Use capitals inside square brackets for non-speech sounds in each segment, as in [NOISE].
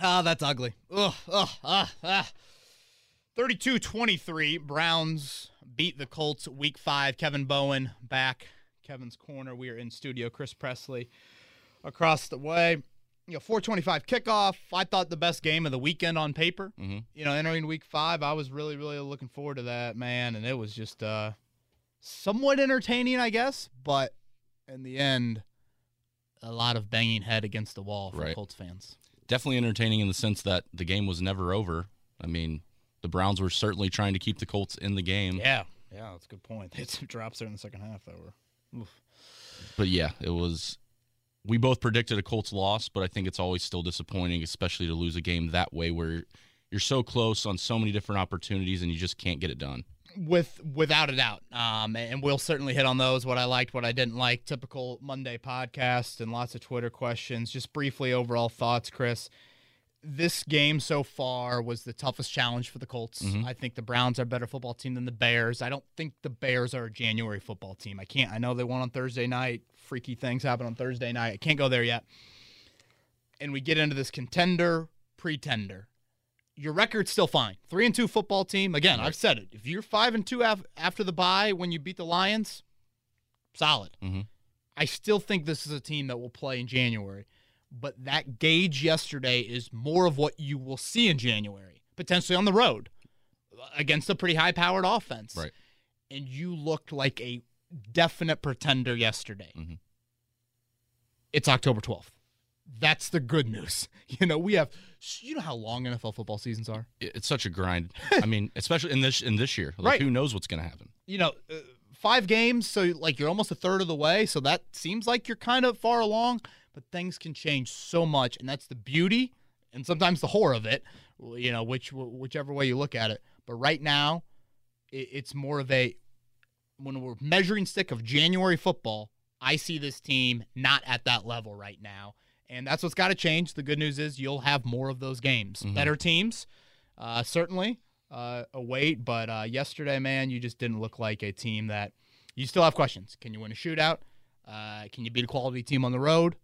Ah, that's ugly. Ugh, ugh, ah, ah. 32-23, Browns beat the Colts week 5. Kevin Bowen back Kevin's corner. We are in studio Chris Presley across the way. You know, 425 kickoff. I thought the best game of the weekend on paper. Mm-hmm. You know, entering week 5, I was really really looking forward to that, man, and it was just uh somewhat entertaining, I guess, but in the end a lot of banging head against the wall for Right. Colts fans. Definitely entertaining in the sense that the game was never over. I mean, the Browns were certainly trying to keep the Colts in the game. Yeah, yeah, that's a good point. [LAUGHS] They had some drops there in the second half that were. Oof. But yeah, it was. We both predicted a Colts loss, but I think it's always still disappointing, especially to lose a game that way where you're so close on so many different opportunities and you just can't get it done. With without a doubt, um, and we'll certainly hit on those. What I liked, what I didn't like. Typical Monday podcast and lots of Twitter questions. Just briefly, overall thoughts, Chris. This game so far was the toughest challenge for the Colts. Mhm. I think the Browns are a better football team than the Bears. I don't think the Bears are a January football team. I can't. I know they won on Thursday night. Freaky things happen on Thursday night. I can't go there yet. And we get into this contender, pretender. Your record's still fine. Three and two football team. Again, I've said it. If you're five and two af- after the bye when you beat the Lions, solid. Mhm. I still think this is a team that will play in January, but that gauge yesterday is more of what you will see in January, potentially on the road against a pretty high-powered offense. Right. And you looked like a definite pretender yesterday. Mhm. It's October 12th. That's the good news. [LAUGHS] You know, we have you know how long NFL football seasons are? It's such a grind. [LAUGHS] I mean, especially in this in this year. Like, Right. Who knows what's going to happen? you know, uh, five games, so like you're almost a third of the way. So that seems like you're kind of far along, but things can change so much, and that's the beauty and sometimes the horror of it. You know, which whichever way you look at it. But right now, it, it's more of a when we're measuring stick of January football. I see this team not at that level right now, and that's what's got to change. The good news is you'll have more of those games, Mhm. better teams, uh, certainly uh, a wait. But uh, yesterday, man, you just didn't look like a team that you still have questions. Can you win a shootout? Uh, can you beat a quality team on the road?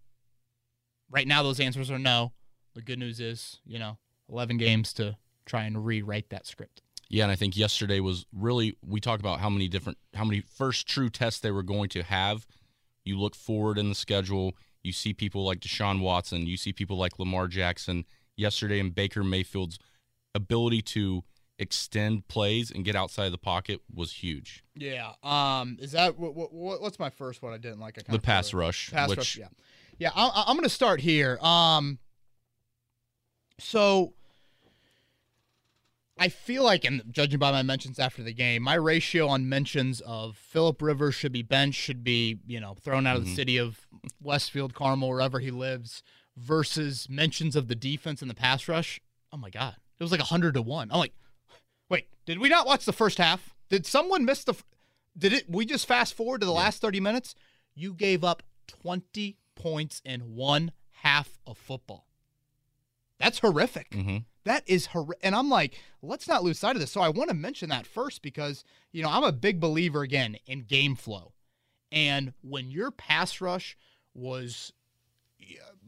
Right now, those answers are no. The good news is, you know, 11 games to try and rewrite that script. Yeah, and I think yesterday was really we talked about how many different how many first true tests they were going to have. You look forward in the schedule, you see people like Deshaun Watson, you see people like Lamar Jackson yesterday and Baker Mayfield's ability to extend plays and get outside of the pocket was huge. Yeah. Um. Is that what, what, what's my first one? I didn't like. I The pass rush, Pass which rush. Yeah. Yeah. I, I'm going to start here. Um. So. I feel like, and judging by my mentions after the game, my ratio on mentions of Philip Rivers should be benched, should be you know thrown out of the Mhm. city of Westfield, Carmel, wherever he lives, versus mentions of the defense and the pass rush. Oh my God, it was like hundred to one. I'm like, wait, did we not watch the first half? Did someone miss the? f- Did it? We just fast forward to the last thirty minutes. You gave up twenty points in one half of football. That's horrific. Mhm. That is horrific. And I'm like, let's not lose sight of this. So I want to mention that first because, you know, I'm a big believer again in game flow. And when your pass rush was,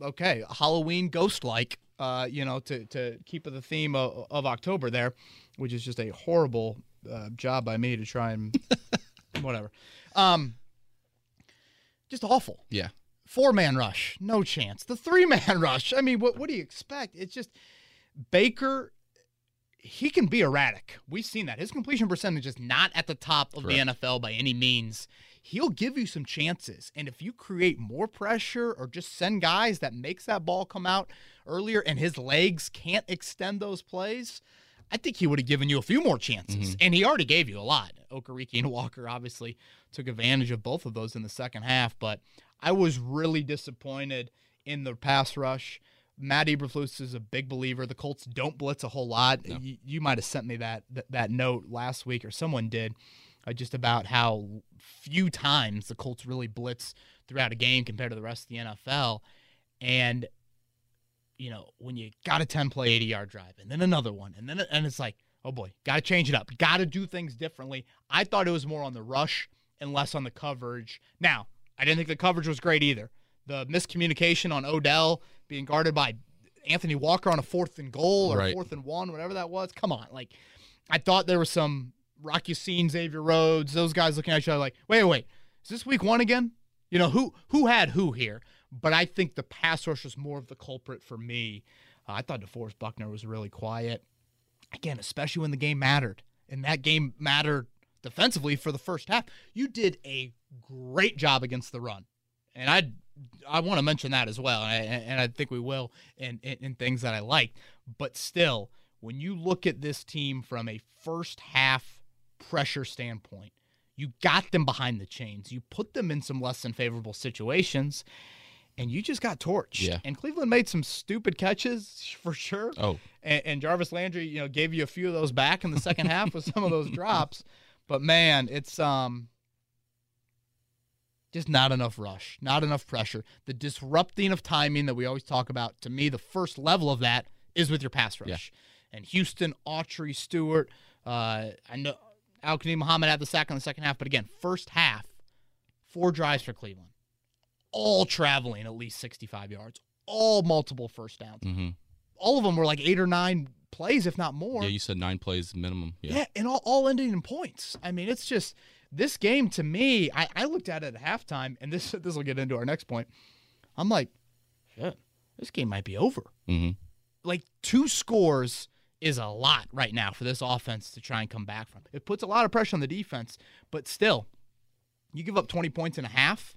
okay, Halloween ghost like, uh, you know, to, to keep the theme of, of October there, which is just a horrible uh, job by me to try and [LAUGHS] whatever. Um, just awful yeah. four man rush, no chance. The three man [LAUGHS] rush, I mean, what what do you expect? It's just Baker. He can be erratic. We've seen that. His completion percentage is not at the top of Correct. the NFL by any means. He'll give you some chances, and if you create more pressure or just send guys that makes that ball come out earlier, and his legs can't extend those plays, I think he would have given you a few more chances, mm-hmm. and he already gave you a lot. Okereke and Walker obviously took advantage of both of those in the second half, but I was really disappointed in the pass rush. Matt Eberflus is a big believer. The Colts don't blitz a whole lot. No. You, you might have sent me that, that that note last week, or someone did, uh, just about how few times the Colts really blitz throughout a game compared to the rest of the NFL. And you know, when you got a 10 play 80 yard drive and then another one, and then and it's like, oh boy, got to change it up, got to do things differently. I thought it was more on the rush and less on the coverage. Now, I didn't think the coverage was great either. The miscommunication on Odell being guarded by Anthony Walker on a fourth and goal or Right. fourth and one, whatever that was. Come on, like I thought there was some Rock Ya-Sin, Xavier Rhodes, those guys looking at each other like, wait, wait, is this week one again? You know who who had who here? But I think the pass rush was more of the culprit for me. Uh, I thought DeForest Buckner was really quiet again, especially when the game mattered. And that game mattered defensively for the first half. You did a great job against the run. And I I want to mention that as well. And I, and I think we will in, in, in things that I liked. But still, when you look at this team from a first half pressure standpoint, you got them behind the chains. You put them in some less than favorable situations. And you just got torched. Yeah. And Cleveland made some stupid catches for sure Oh, and, and Jarvis Landry, you know, gave you a few of those back in the second half with some of those [LAUGHS] drops. But man, it's um just not enough rush, not enough pressure. The disrupting of timing that we always talk about, to me, the first level of that is with your pass rush. Yeah. And Houston, Autry, Stewart, uh, I know Al Muhammad had the sack in the second half, but again, first half, four drives for Cleveland, all traveling at least 65 yards, all multiple first downs hmm all of them were like eight or nine plays, if not more. yeah. You said nine plays minimum. Yeah. Yeah, and all, all ending in points. I mean, it's just this game to me. I, I looked at it at halftime, and this [LAUGHS] this will get into our next point. I'm like, shit, this game might be over. hmm Like two scores is a lot right now for this offense to try and come back from. It puts a lot of pressure on the defense, but still, you give up 20 points and a half.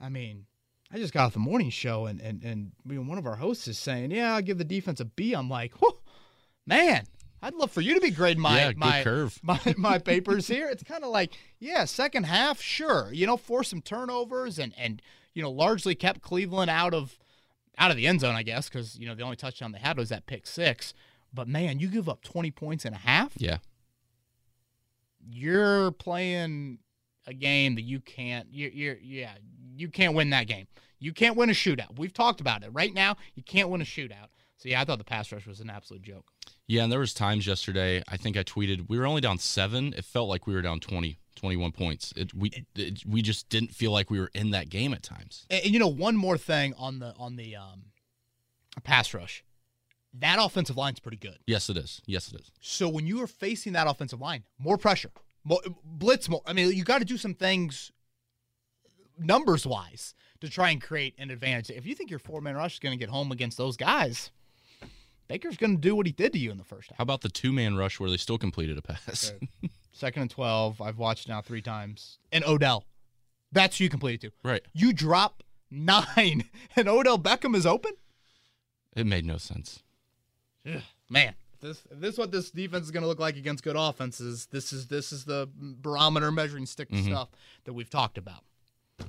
I mean, I just got off the morning show, and and and you know, one of our hosts is saying, "Yeah, I'll give the defense a B." I'm like, Whew, man, I'd love for you to be grading my yeah. My curve. [LAUGHS] my, my papers here. It's kind of like, yeah, second half, sure. You know, force some turnovers and and you know, largely kept Cleveland out of out of the end zone, I guess, because you know the only touchdown they had was that pick six. But man, you give up twenty points and a half. Yeah. You're playing a game that you can't. You're, you're yeah, you can't win that game. You can't win a shootout. We've talked about it. Right now, you can't win a shootout. So yeah, I thought the pass rush was an absolute joke. Yeah, and there was times yesterday. I think I tweeted we were only down seven. It felt like we were down 20, 21 points. It, we it, we just didn't feel like we were in that game at times. And, and you know, one more thing on the on the um, pass rush, that offensive line's pretty good. Yes, it is. Yes, it is. So when you are facing that offensive line, more pressure, more, blitz more. I mean, you got to do some things numbers wise to try and create an advantage. If you think your four man rush is going to get home against those guys, Baker's going to do what he did to you in the first half. How about the two man rush where they still completed a pass? Second and twelve, I've watched now three times. And Odell, that's who you completed to. right. You drop nine, [LAUGHS] and Odell Beckham is open. It made no sense. man if this if this is what this defense is going to look like against good offenses this is this is the barometer measuring stick mm-hmm. stuff that we've talked about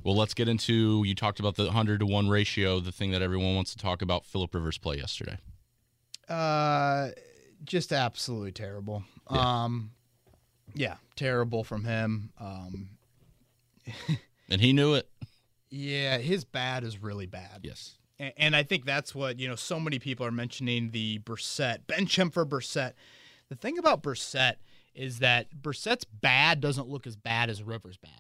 Well, let's get into. You talked about the hundred to one ratio, the thing that everyone wants to talk about. Philip Rivers' play yesterday. Uh just absolutely terrible um yeah terrible from him um [LAUGHS] And he knew it. yeah his bad is really bad Yes. And, and I think that's what, you know, so many people are mentioning the Brissett, bench him for Brissett. The thing about Brissett is that Brissett's bad doesn't look as bad as Rivers' bad.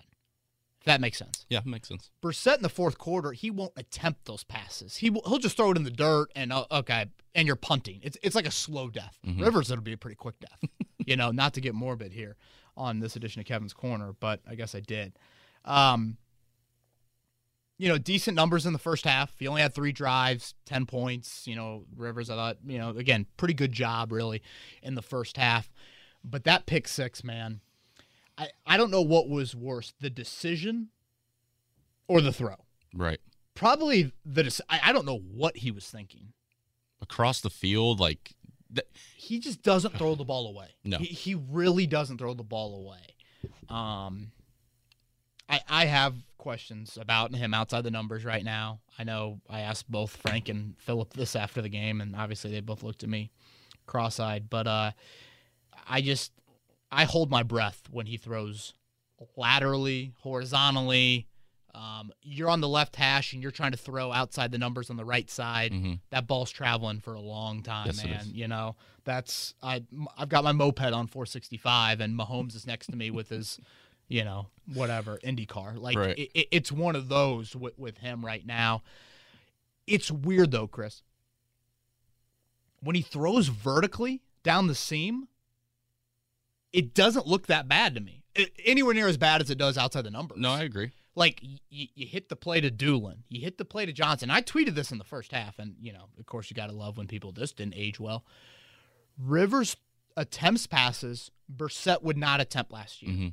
That makes sense. Yeah, makes sense. Brissett in the fourth quarter, he won't attempt those passes. He will, he'll just throw it in the dirt and uh, okay, and you're punting. It's it's like a slow death. Rivers, it'll be a pretty quick death. [LAUGHS] you know, not to get morbid here on this edition of Kevin's Corner, but I guess I did. Um, you know, decent numbers in the first half. He only had three drives, ten points. You know, Rivers, I thought, you know, again, pretty good job really in the first half. But that pick six, man, I, I don't know what was worse, the decision or the throw. Right. Probably the I, I don't know what he was thinking. Across the field, like th- He just doesn't throw the ball away. [LAUGHS] No. He, he really doesn't throw the ball away. Um I I have questions about him outside the numbers right now. I know I asked both Frank and Philip this after the game and obviously they both looked at me cross-eyed, but uh I just I hold my breath when he throws laterally, horizontally. Um, you're on the left hash and you're trying to throw outside the numbers on the right side. Mhm. That ball's traveling for a long time, Yes, man. You know, that's I I've got my moped on 465 and Mahomes is next to me with his, [LAUGHS] you know, whatever Indy car. Like Right. it, it- it's one of those with, with him right now. It's weird though, Chris. when he throws vertically down the seam, it doesn't look that bad to me. It, anywhere near as bad as it does outside the numbers. No, I agree. Like y- you hit the play to Dulin, you hit the play to Johnson. I tweeted this in the first half, and you know, of course, you got to love when people just didn't age well. Rivers attempts passes Brissett would not attempt last year. hmm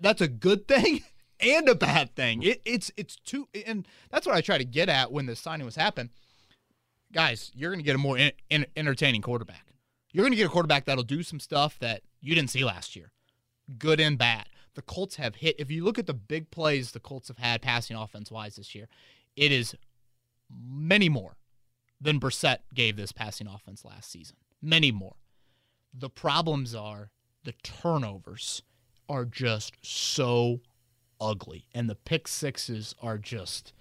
That's a good thing [LAUGHS] and a bad thing. It, it's it's two, and that's what I try to get at when the signing was happening. Guys, you're going to get a more en- en- entertaining quarterback. You're going to get a quarterback that'll do some stuff that you didn't see last year, good and bad. The Colts have hit. If you look at the big plays the Colts have had passing offense wise this year, it is many more than Brissett gave this passing offense last season. Many more. The problems are the turnovers are just so ugly, and the pick sixes are just.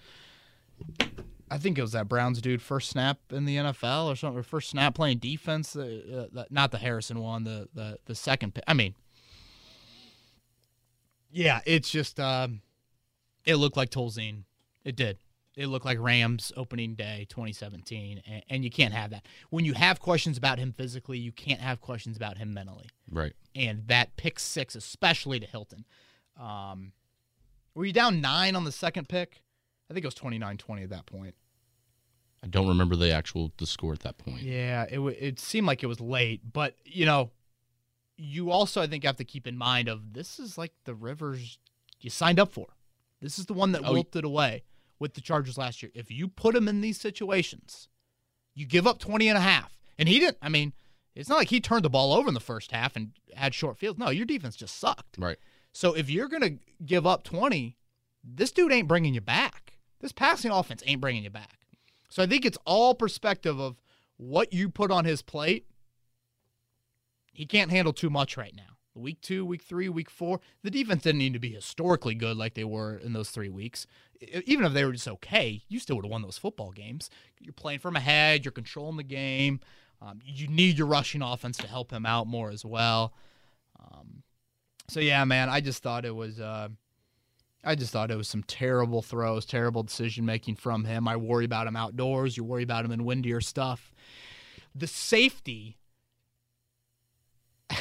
I think it was that Browns dude first snap in the NFL or something, or first snap playing defense. Uh, uh, not the Harrison one, the the the second. Pick. I mean, yeah, it's just um, it looked like Tolzien. It did. It looked like Rams opening day 2017, and, and you can't have that. When you have questions about him physically, you can't have questions about him mentally Right. and that pick six, especially to Hilton. Um, were you down nine on the second pick? I think it was 29 20 at that point. I don't remember the actual the score at that point. Yeah, it, w- it seemed like it was late, but, you know, you also, I think, have to keep in mind of this is like the Rivers you signed up for. This is the one that Oh, wilted away with the Chargers last year. If you put him in these situations, you give up 20 and a half. And he didn't, I mean, it's not like he turned the ball over in the first half and had short fields. No, your defense just sucked. Right. So if you're going to give up 20, this dude ain't bringing you back. This passing offense ain't bringing you back. So I think it's all perspective of what you put on his plate. He can't handle too much right now. Week two, week three, week four, the defense didn't need to be historically good like they were in those three weeks. Even if they were just okay, you still would have won those football games. You're playing from ahead, you're controlling the game. Um, you need your rushing offense to help him out more as well. Um, so yeah, man, I just thought it was. Uh, I just thought it was some terrible throws, terrible decision making from him. I worry about him outdoors. You worry about him in windier stuff. The safety, [SIGHS]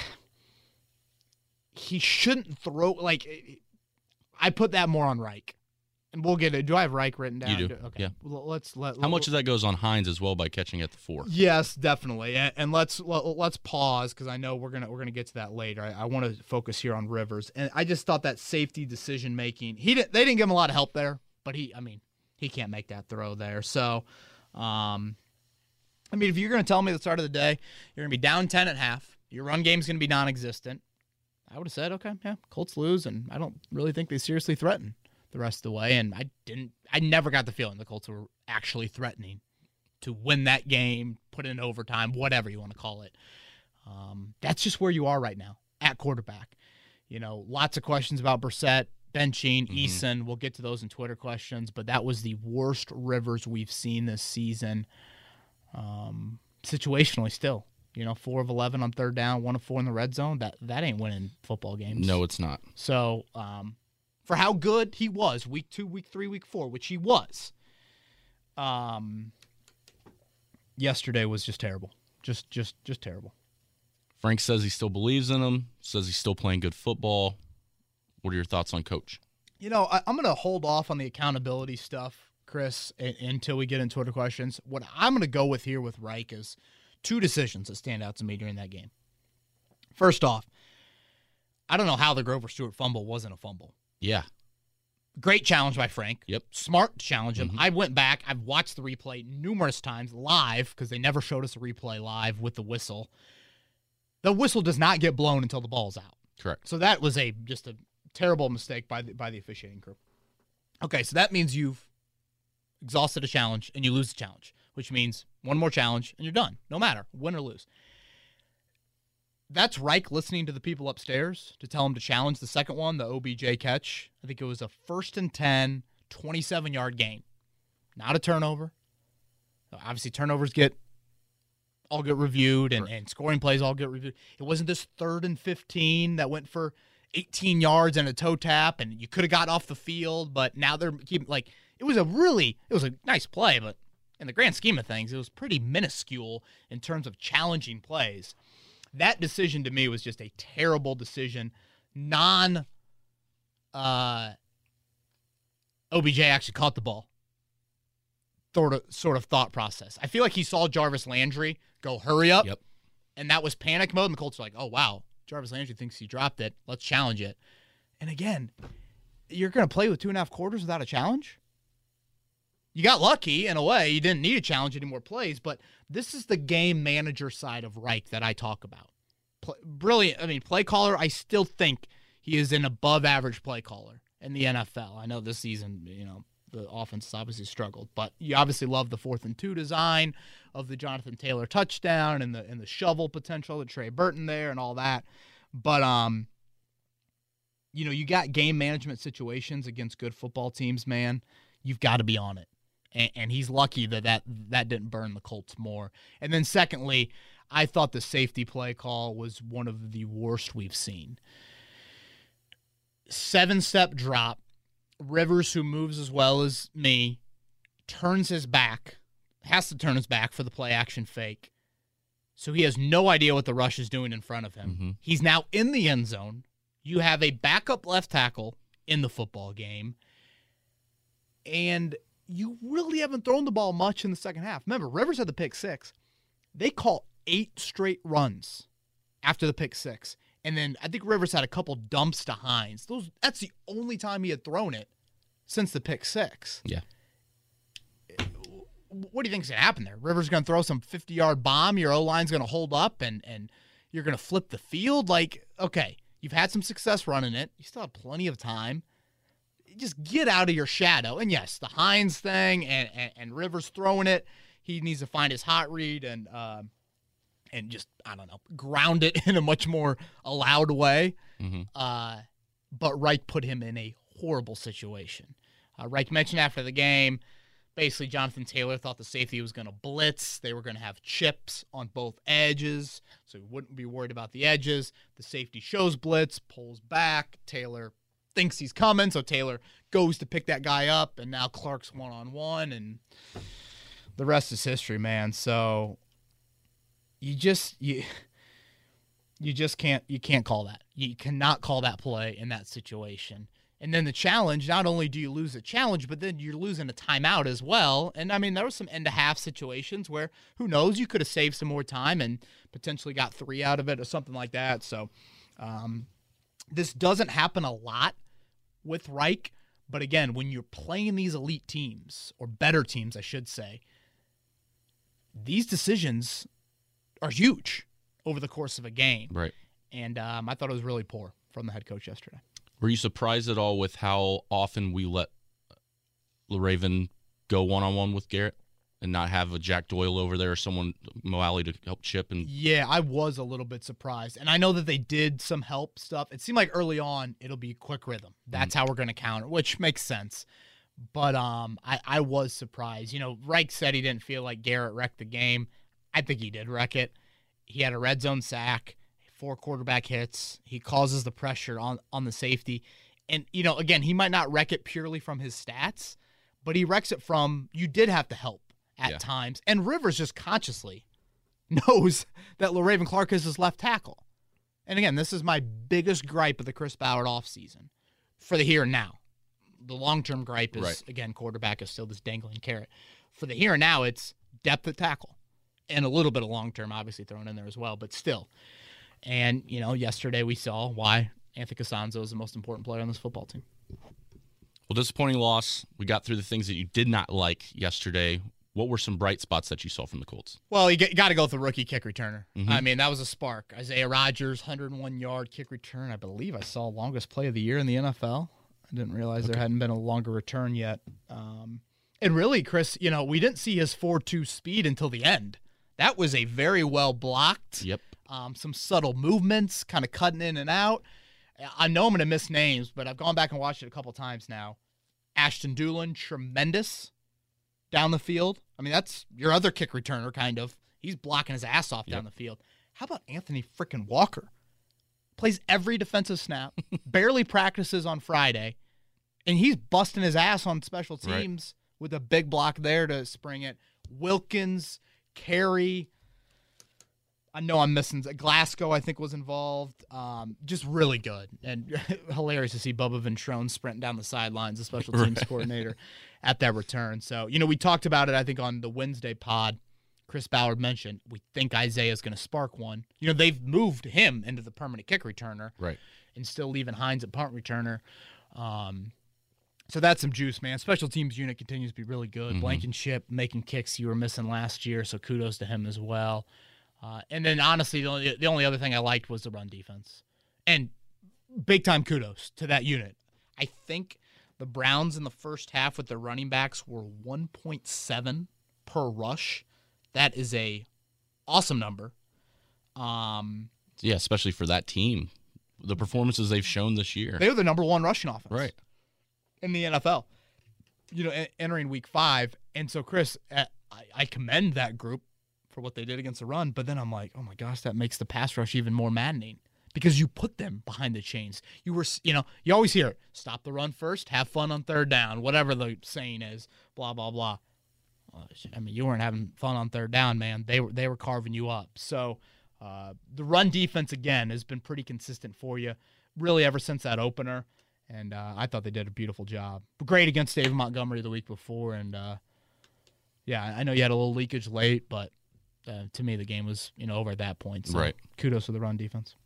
he shouldn't throw like. I put that more on Reich, and we'll get it. Do I have Reich written down? You do, Okay. yeah. Well, let's let. How much of that goes on Hines as well by catching at the four? Yes, definitely, and, and let's let, let's pause because I know we're gonna we're gonna get to that later. I, I want to focus here on Rivers, and I just thought that safety decision making. He didn't. They didn't give him a lot of help there, but he. I mean, he can't make that throw there. So, um, I mean, if you're gonna tell me at the start of the day you're gonna be down ten at half, your run game's gonna be non-existent, I would have said, okay, yeah, Colts lose, and I don't really think they seriously threaten the rest of the way. And I didn't. I never got the feeling the Colts were actually threatening to win that game, put in overtime, whatever you want to call it. Um, that's just where you are right now at quarterback. You know, lots of questions about Brissett, benching, Mhm. Eason. We'll get to those in Twitter questions, but that was the worst Rivers we've seen this season. Um, situationally, still, you know, four of eleven on third down, one of four in the red zone. That that ain't winning football games. No, it's not. So, um, for how good he was week two, week three, week four, which he was, um, yesterday was just terrible. Just, just, just terrible. Frank says he still believes in him. Says he's still playing good football. What are your thoughts on Coach? You know, I, I'm going to hold off on the accountability stuff, Chris, a- until we get into Twitter questions. What I'm going to go with here with Reich is two decisions that stand out to me during that game. First off, I don't know how the Grover Stewart fumble wasn't a fumble. Yeah. Great challenge by Frank. Yep. Smart to challenge him. Mhm. I went back. I've watched the replay numerous times live because they never showed us a replay live with the whistle. The whistle does not get blown until the ball's out. Correct. So that was a just a terrible mistake by the by the officiating crew. Okay, so that means you've exhausted a challenge and you lose the challenge, which means one more challenge and you're done, no matter win or lose. That's Reich listening to the people upstairs to tell him to challenge the second one, the OBJ catch. I think it was a first and 10, 27 yard gain. Not a turnover. Obviously, turnovers get all get reviewed and, and scoring plays all get reviewed. It wasn't this third and 15 that went for 18 yards and a toe tap, and you could have got off the field, but now they're keeping like it was a really it was a nice play, but in the grand scheme of things, it was pretty minuscule in terms of challenging plays. That decision to me was just a terrible decision. Non uh OBJ actually caught the ball. Sort of sort of thought process. I feel like he saw Jarvis Landry go hurry up. Yep. And that was panic mode. And the Colts were like, oh wow, Jarvis Landry thinks he dropped it. Let's challenge it. And again, you're gonna play with two and a half quarters without a challenge? You got lucky in a way. You didn't need to challenge any more plays, but this is the game manager side of Reich that I talk about. Play, brilliant. I mean, play caller, I still think he is an above average play caller in the NFL. I know this season, you know, the offense has obviously struggled, but you obviously love the fourth and two design of the Jonathan Taylor touchdown and the and the shovel potential of Trey Burton there and all that. But um, you know, you got game management situations against good football teams, man. You've got to be on it and, and he's lucky that, that that didn't burn the Colts more. And then secondly, I thought the safety play call was one of the worst we've seen. Seven step drop. Rivers, who moves as well as me, turns his back, has to turn his back for the play action fake. So he has no idea what the rush is doing in front of him. Mm-hmm. He's now in the end zone. You have a backup left tackle in the football game. And you really haven't thrown the ball much in the second half. Remember, Rivers had the pick six. They call eight straight runs after the pick six. And then I think Rivers had a couple dumps to Hines. Those that's the only time he had thrown it since the pick six. Yeah. What do you think's gonna happen there? Rivers gonna throw some 50 yard bomb, your O line's gonna hold up and and you're gonna flip the field. Like, okay, you've had some success running it. You still have plenty of time just get out of your shadow. And yes, the Hines thing and, and, and Rivers throwing it, he needs to find his hot read and uh, and just I don't know ground it [LAUGHS] in a much more allowed way. Mm-hmm. Uh, but Reich put him in a horrible situation. Uh, Reich mentioned after the game, basically Jonathan Taylor thought the safety was going to blitz. They were going to have chips on both edges, so he wouldn't be worried about the edges. The safety shows blitz, pulls back. Taylor thinks he's coming, so Taylor goes to pick that guy up, and now Clark's one on one, and the rest is history, man. So you just you you just can't you can't call that. You cannot call that play in that situation. And then the challenge, not only do you lose a challenge, but then you're losing a timeout as well. And I mean, there were some end to half situations where who knows, you could have saved some more time and potentially got three out of it or something like that. So um, this doesn't happen a lot with Reich. But again, when you're playing these elite teams, or better teams, I should say, these decisions are huge over the course of a game. Right. And um, I thought it was really poor from the head coach yesterday. Were you surprised at all with how often we let Le'Raven go one on one with Garrett and not have a Jack Doyle over there or someone Mo Alie to help chip and Yeah, I was a little bit surprised. And I know that they did some help stuff. It seemed like early on it'll be quick rhythm. That's how we're gonna counter, which makes sense. But um I, I was surprised. You know, Reich said he didn't feel like Garrett wrecked the game. I think he did wreck it. He had a red zone sack, four quarterback hits. He causes the pressure on on the safety. And you know, again, he might not wreck it purely from his stats, but he wrecks it from you did have to help at Yeah. times. And Rivers just consciously [LAUGHS] knows that Le'Raven Clark is his left tackle. And again, this is my biggest gripe of the Chris Ballard offseason for the here and now. The long term gripe is, Right. again, quarterback is still this dangling carrot. For the here and now, it's depth at tackle and a little bit of long term, obviously, thrown in there as well, but still. And, you know, yesterday we saw why Anthony Castonzo is the most important player on this football team. Well, disappointing loss. We got through the things that you did not like yesterday. What were some bright spots that you saw from the Colts? Well, you got to go with the rookie kick returner. Mhm. I mean, that was a spark. Isaiah Rodgers, 101 yard kick return. I believe I saw longest play of the year in the NFL. I didn't realize there hadn't been a longer return yet. Um, and really, Chris, you know, we didn't see his 4 2 speed until the end. That was a very well blocked, Yep. um, some subtle movements, kind of cutting in and out. I know I'm going to miss names, but I've gone back and watched it a couple times now. Ashton Dulin, tremendous down the field. I mean, that's your other kick returner, kind of. He's blocking his ass off down the field. How about Anthony frickin' Walker? Plays every defensive snap, [LAUGHS] barely practices on Friday, and he's busting his ass on special Right. teams with a big block there to spring it. Wilkins, Carey. I know I'm missing Glasgow. I think was involved. Um, just really good and [LAUGHS] hilarious to see Bubba Ventrone sprinting down the sidelines, the special teams [LAUGHS] right. coordinator, at that return. So you know we talked about it. I think on the Wednesday pod, Chris Ballard mentioned we think Isaiah is going to spark one. You know they've moved him into the permanent kick returner, right, and still leaving Hines at punt returner. Um, so that's some juice, man. Special teams unit continues to be really good. Mm-hmm. Blankenship making kicks you were missing last year, so kudos to him as well. Uh, and then honestly, the only, the only other thing I liked was the run defense, and big time kudos to that unit. I think the Browns in the first half with their running backs were 1.7 per rush. That is a awesome number. Um, yeah, especially for that team, the performances they've shown this year. They were the number one rushing offense, right, in the NFL. You know, entering Week Five, and so Chris, I, I commend that group for what they did against the run. But then I'm like, oh my gosh, that makes the pass rush even more maddening because you put them behind the chains. You were, you know, you always hear stop the run first, have fun on third down, whatever the saying is, blah blah blah. I mean, you weren't having fun on third down, man. They were they were carving you up. So uh, the run defense again has been pretty consistent for you, really ever since that opener. And uh, I thought they did a beautiful job. Great against David Montgomery the week before, and uh, yeah, I know you had a little leakage late, but uh, to me, the game was you know over at that point. So right. Kudos to the run defense.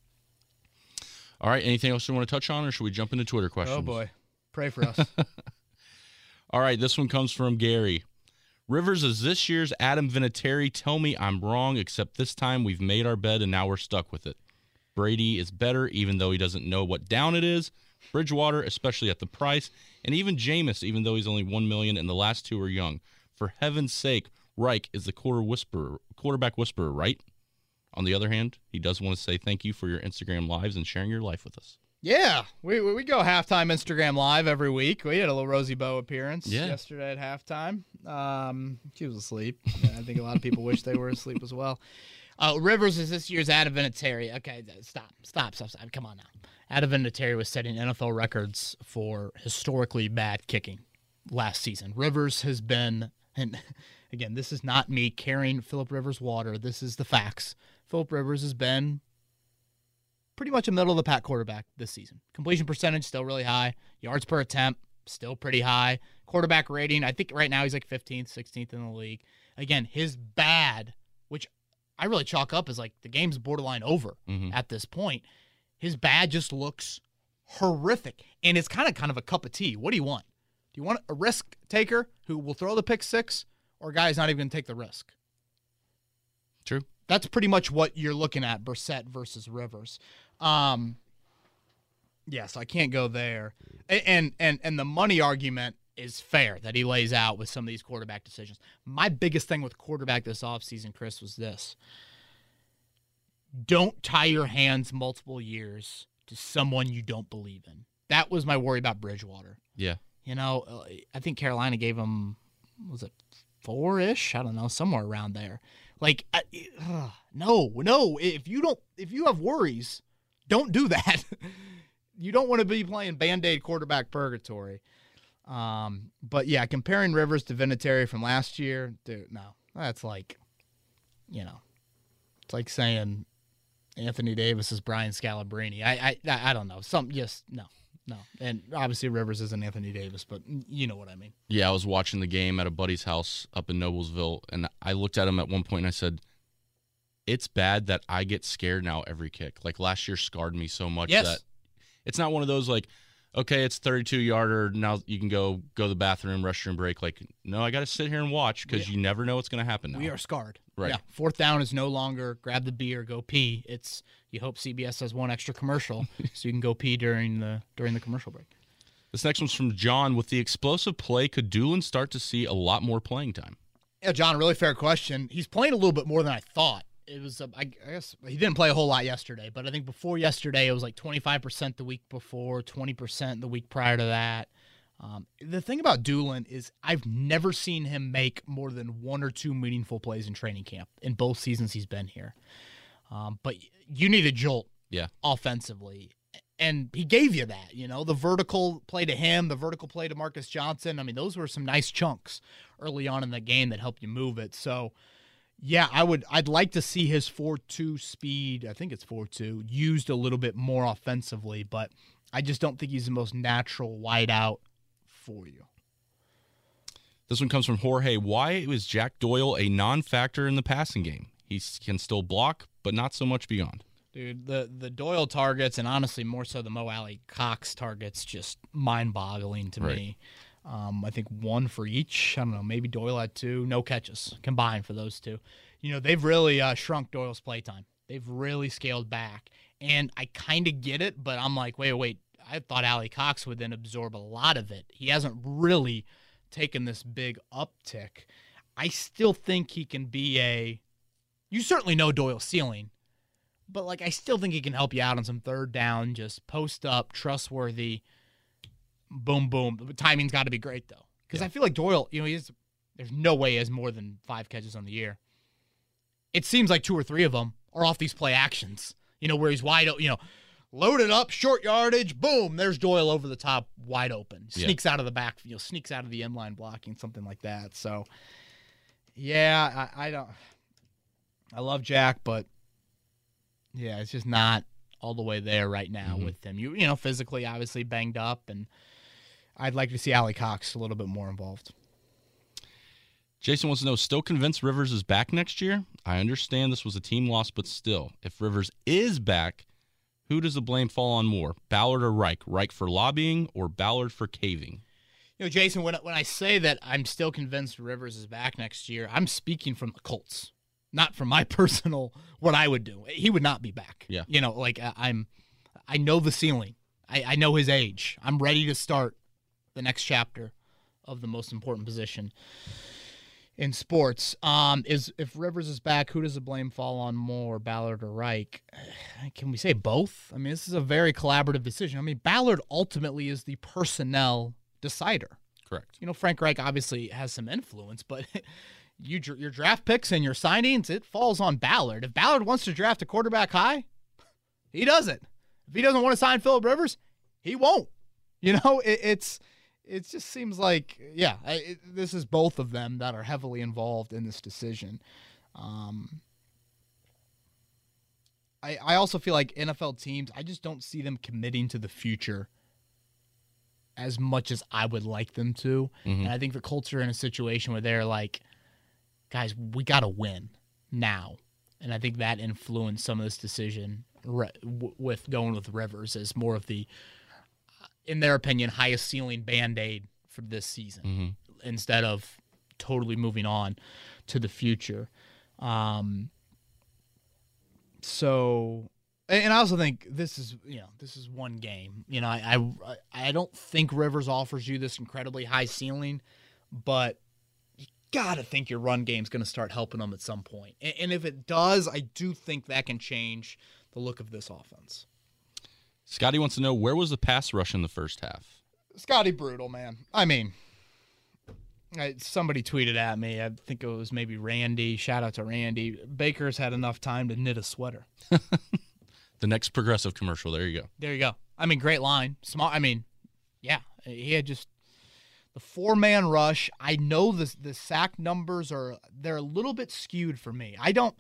All right. Anything else you want to touch on, or should we jump into Twitter oh, questions? Oh boy, pray for us. [LAUGHS] All right. This one comes from Gary. Rivers is this year's Adam Vinatieri. Tell me I'm wrong, except this time we've made our bed and now we're stuck with it. Brady is better, even though he doesn't know what down it is. Bridgewater, especially at the price, and even Jameis, even though he's only one million and the last two are young. For heaven's sake, Reich is the quarter whisperer, quarterback whisperer, right? On the other hand, he does want to say thank you for your Instagram lives and sharing your life with us. Yeah, we we go halftime Instagram live every week. We had a little Rosie Bow appearance yeah. yesterday at halftime. Um, she was asleep. I think a lot of people wish they were asleep as well. Uh, Rivers is this year's Vinatieri. Okay, stop, stop, stop, stop. Come on now. Vinatieri was setting NFL records for historically bad kicking last season. Rivers has been, and [LAUGHS] Again, this is not me carrying Philip Rivers water. This is the facts. Philip Rivers has been pretty much a middle of the pack quarterback this season. Completion percentage still really high. Yards per attempt still pretty high. Quarterback rating, I think right now he's like 15th, 16th in the league. Again, his bad, which I really chalk up as like the game's borderline over mm-hmm. at this point. His bad just looks horrific. And it's kind of kind of a cup of tea. What do you want? Do you want a risk taker who will throw the pick six or a guy's not even going to take the risk. True. That's pretty much what you're looking at Brissett versus Rivers. Um, yes, I can't go there. And and and the money argument is fair that he lays out with some of these quarterback decisions. My biggest thing with quarterback this offseason, Chris, was this. Don't tie your hands multiple years to someone you don't believe in. That was my worry about Bridgewater. Yeah. You know, uh, I think Carolina gave him was it four ish. I don't know, somewhere around there. Like, uh, [SIGHS] no, no. If you don't, if you have worries, don't do that. [LAUGHS] you don't want to be playing band aid quarterback purgatory. Um, but yeah, comparing Rivers to Vinatieri from last year, dude, no, that's like, you know, it's like saying Anthony Davis is Brian Scalabrine. I, I, I don't know. Some just no. No, and obviously Rivers isn't Anthony Davis, but you know what I mean. Yeah, I was watching the game at a buddy's house up in Noblesville, and I looked at him at one point and I said, "It's bad that I get scared now every kick. Like last year scarred me so much yes. that it's not one of those like." okay, it's 32 yarder. Now you can go go to the bathroom, restroom break. Like, no, I got to sit here and watch because yeah. you never know what's going to happen. Now. We are scarred. Right. Yeah. Fourth down is no longer grab the beer, go pee. It's you hope CBS has one extra commercial [LAUGHS] so you can go pee during the during the commercial break. This next one's from John. With the explosive play, could Dulin start to see a lot more playing time? Yeah, John, really fair question. He's playing a little bit more than I thought. It was, uh, I guess, he didn't play a whole lot yesterday, but I think before yesterday, it was like 25% the week before, 20% the week prior to that. Um, the thing about Dulin is I've never seen him make more than one or two meaningful plays in training camp in both seasons he's been here. Um, but you need a jolt yeah. offensively. and he gave you that, you know, the vertical play to him, the vertical play to Marcus Johnson. I mean, those were some nice chunks early on in the game that helped you move it. So, yeah, I would I'd like to see his 4-2 speed, I think it's 4-2, used a little bit more offensively, but I just don't think he's the most natural wide out for you. This one comes from Jorge. Why was Jack Doyle a non-factor in the passing game? He can still block, but not so much beyond. Dude, the the Doyle targets and honestly more so the Mo Alie-Cox targets just mind boggling to Right. me. Um, I think one for each. I don't know, maybe Doyle had two, no catches combined for those two. You know, they've really uh, shrunk Doyle's playtime. They've really scaled back, and I kind of get it, but I'm like, wait, wait. I thought Alie-Cox would then absorb a lot of it. He hasn't really taken this big uptick. I still think he can be a. You certainly know Doyle's ceiling, but like I still think he can help you out on some third down, just post up, trustworthy. Boom, boom. The timing's got to be great though, because Yeah. I feel like Doyle, you know, he's there's no way he has more than five catches on the year. It seems like two or three of them are off these play actions. You know, where he's wide open. You know, loaded up, short yardage, boom. There's Doyle over the top, wide open. Yeah. Sneaks out of the backfield, sneaks out of the end line blocking, something like that. So, yeah, I, I don't. I love Jack, but yeah, it's just not all the way there right now Mhm. with him. You you know, physically obviously banged up, and I'd like to see Alie-Cox a little bit more involved. Jason wants to know, still convinced Rivers is back next year? I understand this was a team loss, but still, if Rivers is back, who does the blame fall on more? Ballard or Reich? Reich for lobbying or Ballard for caving? You know, Jason, when when I say that I'm still convinced Rivers is back next year, I'm speaking from the Colts, not from my [LAUGHS] personal what I would do. He would not be back. Yeah. You know, like I- I'm, I know the ceiling. I, I know his age. I'm ready to start the next chapter of the most important position in sports. Um, is if Rivers is back, who does the blame fall on more, Ballard or Reich? [SIGHS] Can we say both? I mean, this is a very collaborative decision. I mean, Ballard ultimately is the personnel decider. Correct. You know, Frank Reich obviously has some influence, but [LAUGHS] you your draft picks and your signings, it falls on Ballard. If Ballard wants to draft a quarterback high, he does it. If he doesn't want to sign Philip Rivers, he won't. You know, it, it's it just seems like yeah, I, it, this is both of them that are heavily involved in this decision. Um, I I also feel like NFL teams, I just don't see them committing to the future as much as I would like them to. Mhm. And I think the Colts are in a situation where they're like, guys, we got to win now. And I think that influenced some of this decision re- w- with going with Rivers as more of the, in their opinion, highest ceiling band aid for this season hmm instead of totally moving on to the future. Um, so, and I also think this is you know this is one game. You know, I I, I don't think Rivers offers you this incredibly high ceiling, but you gotta think your run game's going to start helping them at some point. And, and if it does, I do think that can change the look of this offense. Scotty wants to know, where was the pass rush in the first half? Scotty brutal, man. I mean, I, somebody tweeted at me. I think it was maybe Randy. Shout out to Randy. Baker's had enough time to knit a sweater. [LAUGHS] The next progressive commercial. There you go. There you go. I mean, great line. Small. I mean, yeah, he had just the four man rush. I know the the sack numbers are they're a little bit skewed for me. I don't.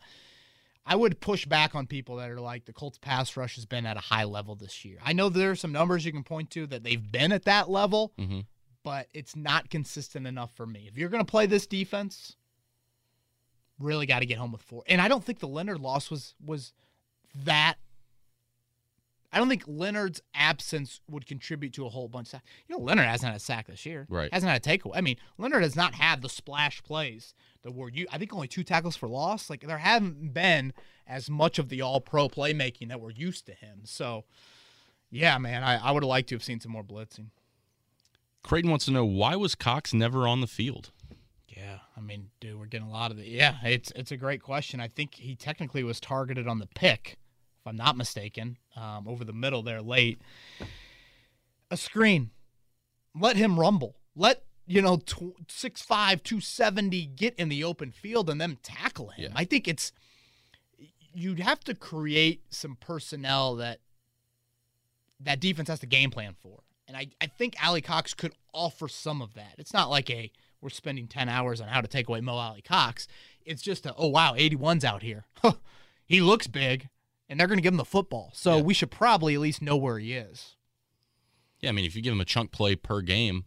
I would push back on people that are like the Colts pass rush has been at a high level this year. I know there are some numbers you can point to that they've been at that level, hmm but it's not consistent enough for me. If you're going to play this defense, really got to get home with four. And I don't think the Leonard loss was was that. I don't think Leonard's absence would contribute to a whole bunch. Of, you know, Leonard hasn't had a sack this year. Right. Hasn't had a takeaway. I mean, Leonard has not had the splash plays that were you. I think only two tackles for loss. Like there haven't been as much of the All Pro playmaking that we're used to him. So, yeah, man, I, I would have liked to have seen some more blitzing. Creighton wants to know, why was Cox never on the field? Yeah, I mean, dude, we're getting a lot of the. Yeah, it's it's a great question. I think he technically was targeted on the pick, if I'm not mistaken, um, over the middle there late. A screen, let him rumble. Let you know, tw- 6'5", 270 get in the open field and then tackle him. Yeah. I think it's you'd have to create some personnel that that defense has to game plan for. And I, I think Alie-Cox could offer some of that. It's not like a we're spending 10 hours on how to take away Mo Alie-Cox. It's just a, oh, wow, 81's out here. [LAUGHS] he looks big, and they're going to give him the football. So Yeah. we should probably at least know where he is. Yeah, I mean, if you give him a chunk play per game,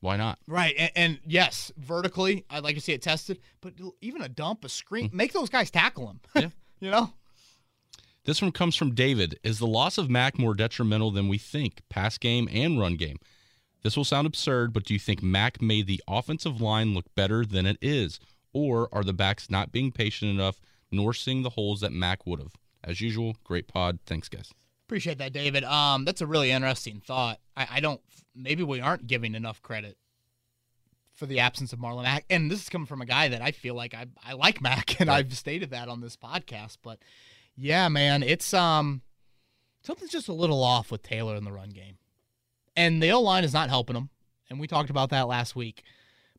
why not? Right. And, and yes, vertically, I'd like to see it tested, but even a dump, a screen, hmm. make those guys tackle him. Yeah. [LAUGHS] you know? This one comes from David. Is the loss of Mack more detrimental than we think, pass game and run game? This will sound absurd, but do you think Mack made the offensive line look better than it is? Or are the backs not being patient enough nor seeing the holes that Mack would have? As usual, great pod. Thanks, guys. Appreciate that, David. Um, that's a really interesting thought. I, I don't. Maybe we aren't giving enough credit for the absence of Marlon Mack, and this is coming from a guy that I feel like I I like Mack, and Right. I've stated that on this podcast. But yeah, man, it's um something's just a little off with Taylor in the run game, and the O line is not helping him, and we talked about that last week.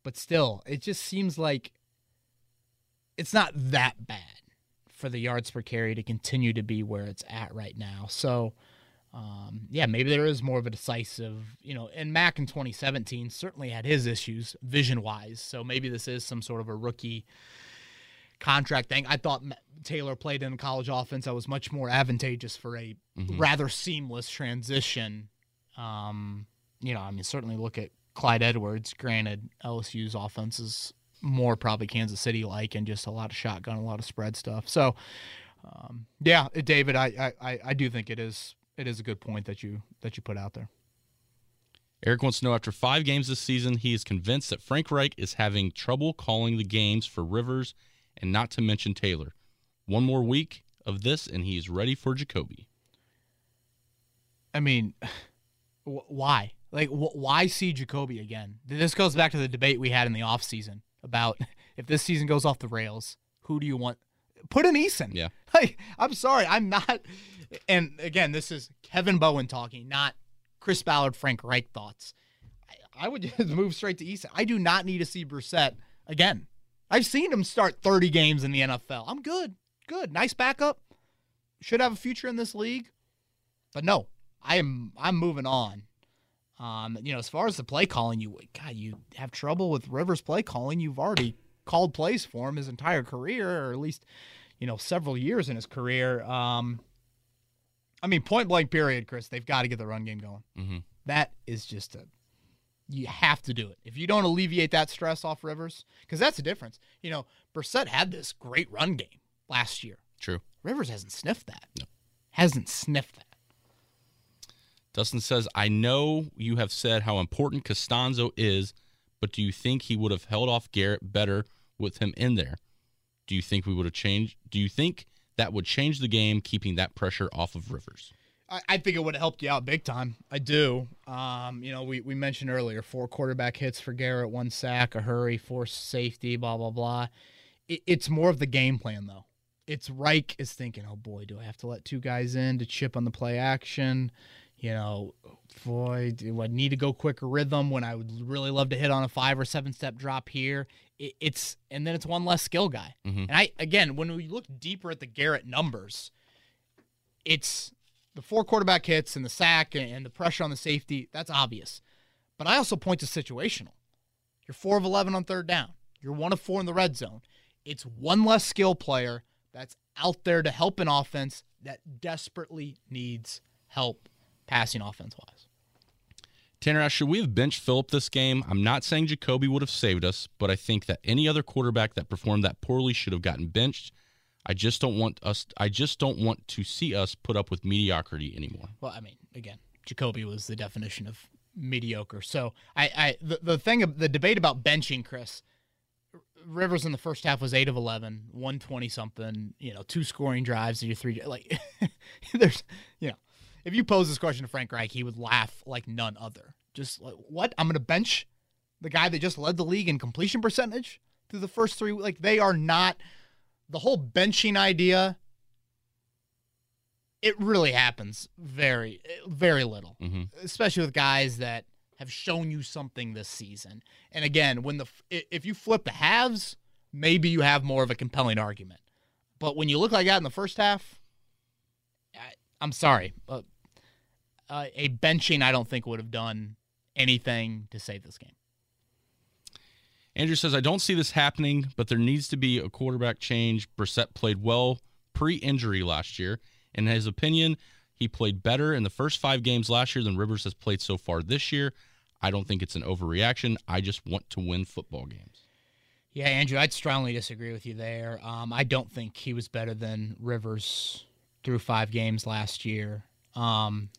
But still, it just seems like it's not that bad for the yards per carry to continue to be where it's at right now. So, um, yeah, maybe there is more of a decisive, you know, and Mack in 2017 certainly had his issues vision wise. So maybe this is some sort of a rookie contract thing. I thought Taylor played in college offense that was much more advantageous for a Mhm. rather seamless transition. Um, you know, I mean, certainly look at Clyde Edwards. Granted, LSU's offense is more probably Kansas City like and just a lot of shotgun, a lot of spread stuff. So, um, yeah, David, I, I, I- do think it is it is a good point that you that you put out there. Eric wants to know after five games this season, he is convinced that Frank Reich is having trouble calling the games for Rivers and not to mention Taylor. One more week of this, and he is ready for Jacoby. I mean, [SIGHS] wh- why? Like, wh- why see Jacoby again? This goes back to the debate we had in the offseason about [LAUGHS] if this season goes off the rails, who do you want? Put in Eason. Yeah. [LAUGHS] Like, I'm sorry, I'm not. And again, this is Kevin Bowen talking, not Chris Ballard, Frank Reich thoughts. I, I would [LAUGHS] just move straight to Eason. I do not need to see Brissett again. I've seen him start 30 games in the NFL. I'm good. Good. Nice backup. Should have a future in this league. But no, I am I'm moving on. Um, you know, as far as the play calling, you God, you have trouble with Rivers play calling. You've already called plays for him his entire career, or at least, you know, several years in his career. Um, I mean, point blank period, Chris. They've got to get the run game going. Mm-hmm. That is just a you have to do it. If you don't alleviate that stress off Rivers, because that's the difference. You know, Brissett had this great run game last year. True. Rivers hasn't sniffed that. No. Hasn't sniffed that. Dustin says, I know you have said how important Castonzo is, but do you think he would have held off Garrett better with him in there? Do you think we would have changed? Do you think that would change the game, keeping that pressure off of Rivers? I, I think it would have helped you out big time. I do. Um, you know, we, we mentioned earlier four quarterback hits for Garrett, one sack, a hurry, forced safety, blah blah blah. It, it's more of the game plan though. It's Reich is thinking, oh boy, do I have to let two guys in to chip on the play action? You know, boy, do I need to go quicker rhythm when I would really love to hit on a five or seven step drop here? It, it's and then it's one less skill guy. Mhm. And I again, when we look deeper at the Garrett numbers, it's the four quarterback hits and the sack and, and the pressure on the safety. That's obvious. But I also point to situational. You're four of eleven on third down. You're one of four in the red zone. It's one less skill player that's out there to help an offense that desperately needs help passing offense wise. Tanner should we have benched Philip this game? I'm not saying Jacoby would have saved us, but I think that any other quarterback that performed that poorly should have gotten benched. I just don't want us I just don't want to see us put up with mediocrity anymore. Well, I mean, again, Jacoby was the definition of mediocre. So I, I the, the thing of the debate about benching Chris Rivers in the first half was eight of 11, 120 something, you know, two scoring drives and your three like [LAUGHS] there's you know, if you pose this question to Frank Reich, he would laugh like none other. Just like what? I'm gonna bench the guy that just led the league in completion percentage through the first three like they are not the whole benching idea it really happens very very little hmm especially with guys that have shown you something this season and again when the if you flip the halves maybe you have more of a compelling argument but when you look like that in the first half I, i'm sorry but uh, a benching I don't think would have done anything to save this game. Andrew says, I don't see this happening, but there needs to be a quarterback change. Brissett played well pre injury last year. In his opinion, he played better in the first five games last year than Rivers has played so far this year. I don't think it's an overreaction. I just want to win football games. Yeah, Andrew, I'd strongly disagree with you there. Um, I don't think he was better than Rivers through five games last year. Um,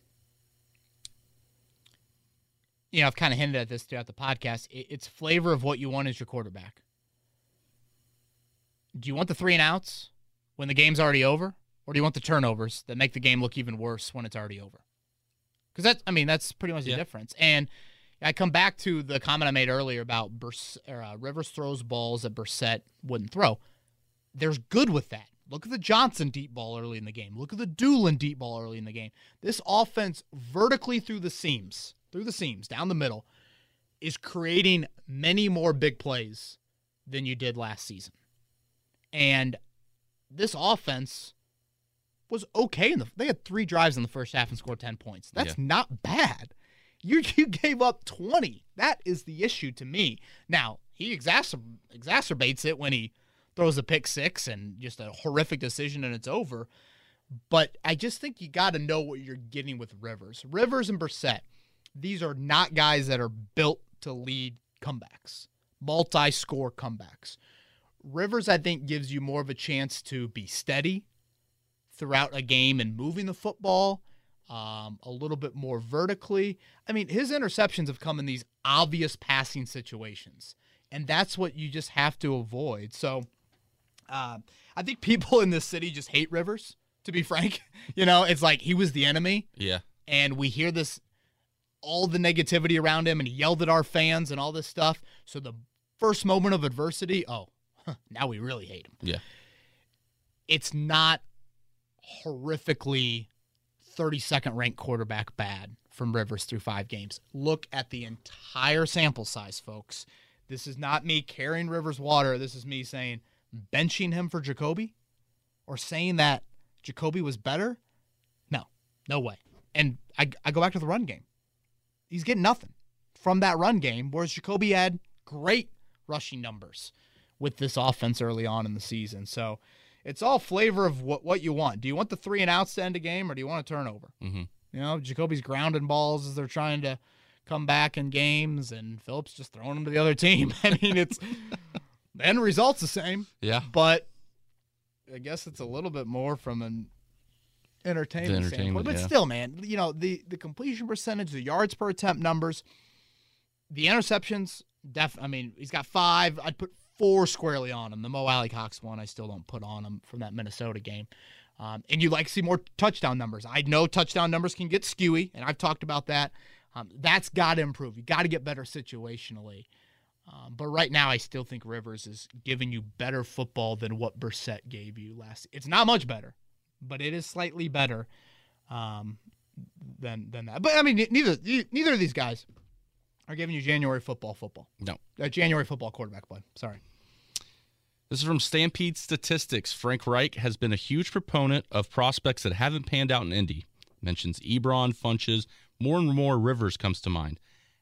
you know, I've kind of hinted at this throughout the podcast. It's flavor of what you want as your quarterback. Do you want the three and outs when the game's already over, or do you want the turnovers that make the game look even worse when it's already over? Because that's, I mean, that's pretty much the difference. And I come back to the comment I made earlier about Burs- or, uh, Rivers throws balls that Brissett wouldn't throw. There's good with that. Look at the Johnson deep ball early in the game. Look at the Dulin deep ball early in the game. This offense vertically through the seams, through the seams, down the middle, is creating many more big plays than you did last season. And this offense was okay in the they had three drives in the first half and scored 10 points. That's Yeah. not bad. You [LAUGHS] you gave up 20. That is the issue to me. Now, he exacerb- exacerbates it when he throws a pick six and just a horrific decision and it's over. But I just think you got to know what you're getting with Rivers. Rivers and Brissett, these are not guys that are built to lead comebacks, multi score comebacks. Rivers, I think, gives you more of a chance to be steady throughout a game and moving the football um, a little bit more vertically. I mean, his interceptions have come in these obvious passing situations, and that's what you just have to avoid. So, uh, I think people [LAUGHS] in this city just hate Rivers. To be frank, [LAUGHS] you know, it's like he was the enemy, Yeah. and we hear this all the negativity around him, and he yelled at our fans and all this stuff. So the first moment of adversity, oh, now we really hate him. Yeah. It's not horrifically 32nd ranked quarterback bad from Rivers through five games. Look at the entire sample size, folks. This is not me carrying Rivers water. This is me saying benching him for Jacoby or saying that Jacoby was better. No, no way. And I, I go back to the run game. He's getting nothing from that run game, whereas Jacoby had great rushing numbers with this offense early on in the season. So it's all flavor of what, what you want. Do you want the three and outs to end a game or do you want a turnover? Mm-hmm. You know, Jacoby's grounding balls as they're trying to come back in games, and Phillips just throwing them to the other team. [LAUGHS] I mean, it's the end result's the same, Yeah. but I guess it's a little bit more from an entertainment, entertainment, standpoint. But yeah. still, man, you know the the completion percentage, the yards per attempt numbers, the interceptions. Def, I mean, he's got five. I'd put four squarely on him. The Mo Alie-Cox one, I still don't put on him from that Minnesota game. Um, and you like to see more touchdown numbers. I know touchdown numbers can get skewy, and I've talked about that. Um, that's got to improve. You got to get better situationally. Um, but right now, I still think Rivers is giving you better football than what Brissett gave you last. It's not much better, but it is slightly better um, than than that. But I mean, neither neither of these guys are giving you January football football. No. Uh, January football quarterback play. Sorry. This is from Stampede Statistics. Frank Reich has been a huge proponent of prospects that haven't panned out in Indy. Mentions Ebron, Funchess, more and more Rivers comes to mind.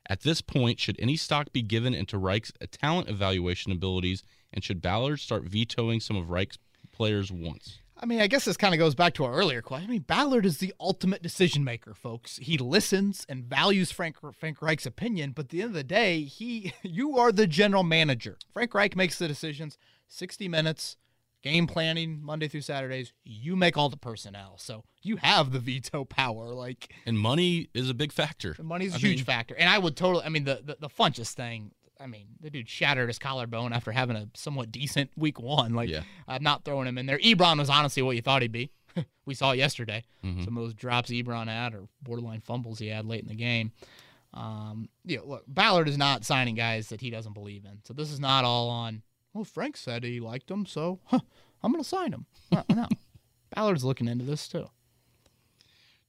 At this point, should any stock be given into Reich's talent evaluation abilities, and should Ballard start vetoing some of Reich's players once? I mean, I guess this kind of goes back to our earlier question. I mean, Ballard is the ultimate decision maker, folks. He listens and values Frank Frank Reich's opinion, but at the end of the day, he [LAUGHS] you are the general manager. Frank Reich makes the decisions. 60 minutes, game planning Monday through Saturdays. You make all the personnel, so you have the veto power. Like And money is a big factor. Money is a I huge mean- factor, and I would totally. I mean, the the, the Funchess thing. I mean, the dude shattered his collarbone after having a somewhat decent week one. Like, Yeah. I'm not throwing him in there. Ebron was honestly what you thought he'd be. [LAUGHS] we saw it yesterday. Mhm. Some of those drops Ebron had, or borderline fumbles he had late in the game. Um, yeah, look, Ballard is not signing guys that he doesn't believe in. So this is not all on. Well, Frank said he liked him, so huh, I'm going to sign him. No, no. [LAUGHS] Ballard's looking into this too.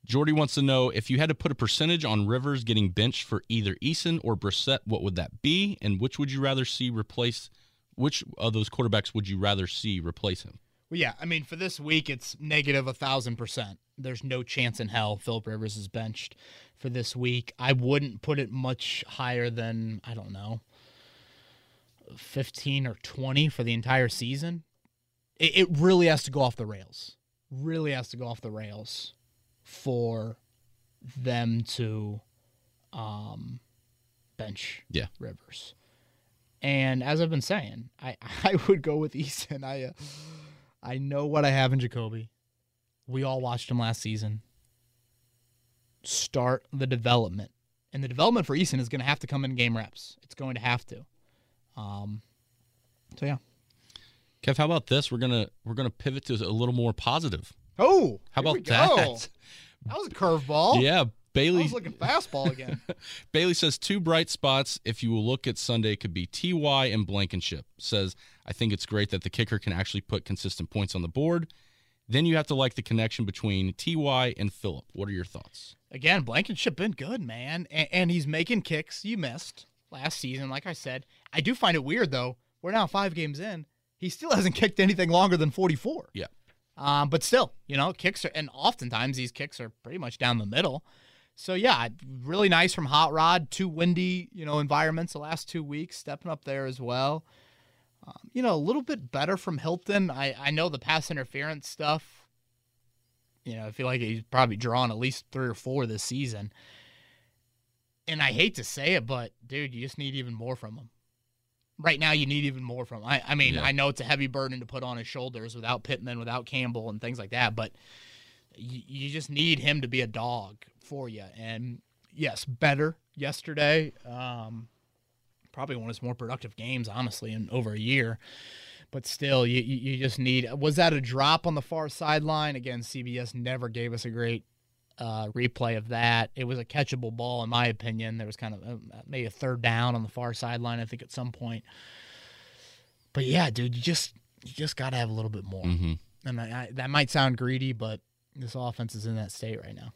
Jordy wants to know if you had to put a percentage on Rivers getting benched for either Eason or Brissett, what would that be? And which would you rather see replace? Which of those quarterbacks would you rather see replace him? Well, yeah, I mean, for this week, it's negative a thousand percent. There's no chance in hell Philip Rivers is benched for this week. I wouldn't put it much higher than I don't know, fifteen or twenty for the entire season. It, it really has to go off the rails. Really has to go off the rails for them to um, bench Yeah. Rivers. And as I've been saying, I, [LAUGHS] I would go with Eason. I uh, I know what I have in Jacoby. We all watched him last season. Start the development. And the development for Eason is going to have to come in game reps. It's going to have to. Um, so yeah. Kev, how about this? We're gonna we're gonna pivot to a little more positive. Oh, How about that? go. That was a curveball. Yeah, I Bailey. was looking fastball again. [LAUGHS] Bailey says two bright spots. If you will look at Sunday, could be Ty and Blankenship. Says I think it's great that the kicker can actually put consistent points on the board. Then you have to like the connection between Ty and Philip. What are your thoughts? Again, Blankenship been good, man, and, and he's making kicks you missed last season. Like I said, I do find it weird though. We're now five games in. He still [LAUGHS] hasn't kicked anything longer than forty-four. Yeah. Um, but still, you know, kicks are, and oftentimes these kicks are pretty much down the middle. So yeah, really nice from Hot Rod. Two windy, you know, environments the last two weeks, stepping up there as well. Um, you know, a little bit better from Hilton. I I know the pass interference stuff. You know, I feel like he's probably drawn at least three or four this season. And I hate to say it, but dude, you just need even more from him. Right now, you need even more from him. I, I mean, Yeah. I know it's a heavy burden to put on his shoulders without Pittman, without Campbell, and things like that, but you, you just need him to be a dog for you. And yes, better yesterday. Um, probably one of his more productive games, honestly, in over a year. But still, you, you you just need. Was that a drop on the far sideline? Again, CBS never gave us a great uh, replay of that. It was a catchable ball, in my opinion. There was kind of uh, maybe a third down on the far sideline, I think, at some point. But yeah, dude, you just you just got to have a little bit more. Mm-hmm. And I, I, that might sound greedy, but this offense is in that state right now.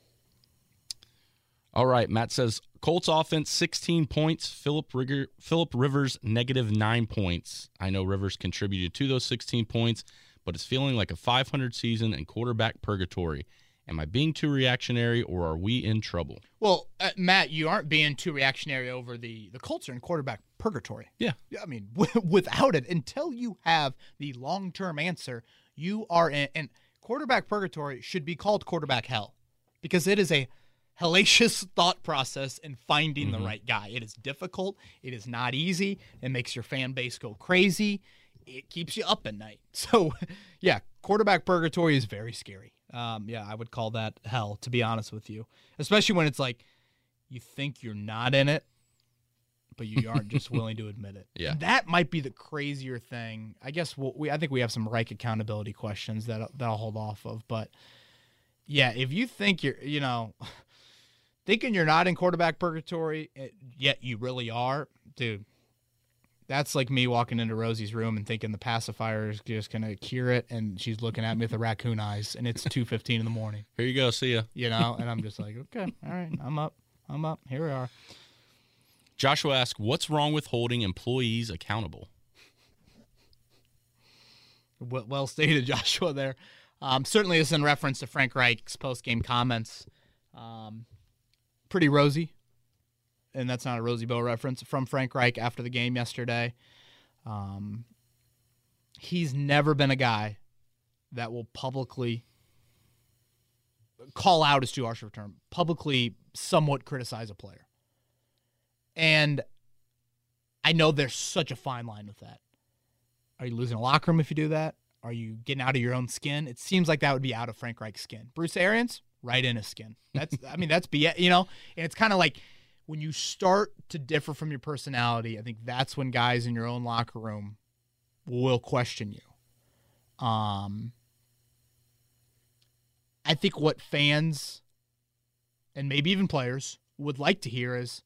All right, Matt says Colts offense 16 points, Philip Rigger, Philip Rivers negative 9 points. I know Rivers contributed to those 16 points, but it's feeling like a 500 season and quarterback purgatory. Am I being too reactionary or are we in trouble? Well, uh, Matt, you aren't being too reactionary over the the Colts are in quarterback purgatory. Yeah. Yeah, I mean, [LAUGHS] without it, until you have the long term answer, you are in. And quarterback purgatory should be called quarterback hell because it is a hellacious [LAUGHS] thought process in finding the right guy. It is difficult. It is not easy. It makes your fan base go crazy. It keeps you up at night. [LAUGHS] So, yeah, quarterback purgatory is very scary. Um, yeah, I would call that hell, to be honest with you, especially when it's like you think you're not in it, but you aren't just [LAUGHS] willing to admit it. Yeah. that might be the crazier thing. I guess we'll, we I think we have some Reich accountability questions that that I'll hold off of, but yeah, if you think you're, you know, [LAUGHS] thinking you're not in quarterback purgatory, yet you really are, dude. That's like me walking into Rosie's room and thinking the pacifier is just gonna cure it, and she's looking at me with the raccoon eyes, and it's two fifteen in the morning Here you go. See ya. you know, and I'm just like, okay, all right, I'm up, I'm up. Here we are. Joshua asks, What's wrong with holding employees accountable? Well, well stated, [LAUGHS] Joshua. There, um, certainly is in reference to Frank Reich's post game comments. Um, pretty rosy, and that's not a Rosie Bow reference from Frank Reich after the game yesterday. Um, he's never been a guy that will publicly call out is too harsh of a term. Publicly, somewhat criticize a player, and I know there's such a fine line with that. Are you losing a locker room if you do that? Are you getting out of your own skin? It seems like that would be out of Frank Reich's skin. Bruce Arians, right in his skin. That's, I mean, that's BS, you know, and it's kind of like when you start to differ from your personality, I think that's when guys in your own locker room will question you. Um, I think what fans and maybe even players would like to hear is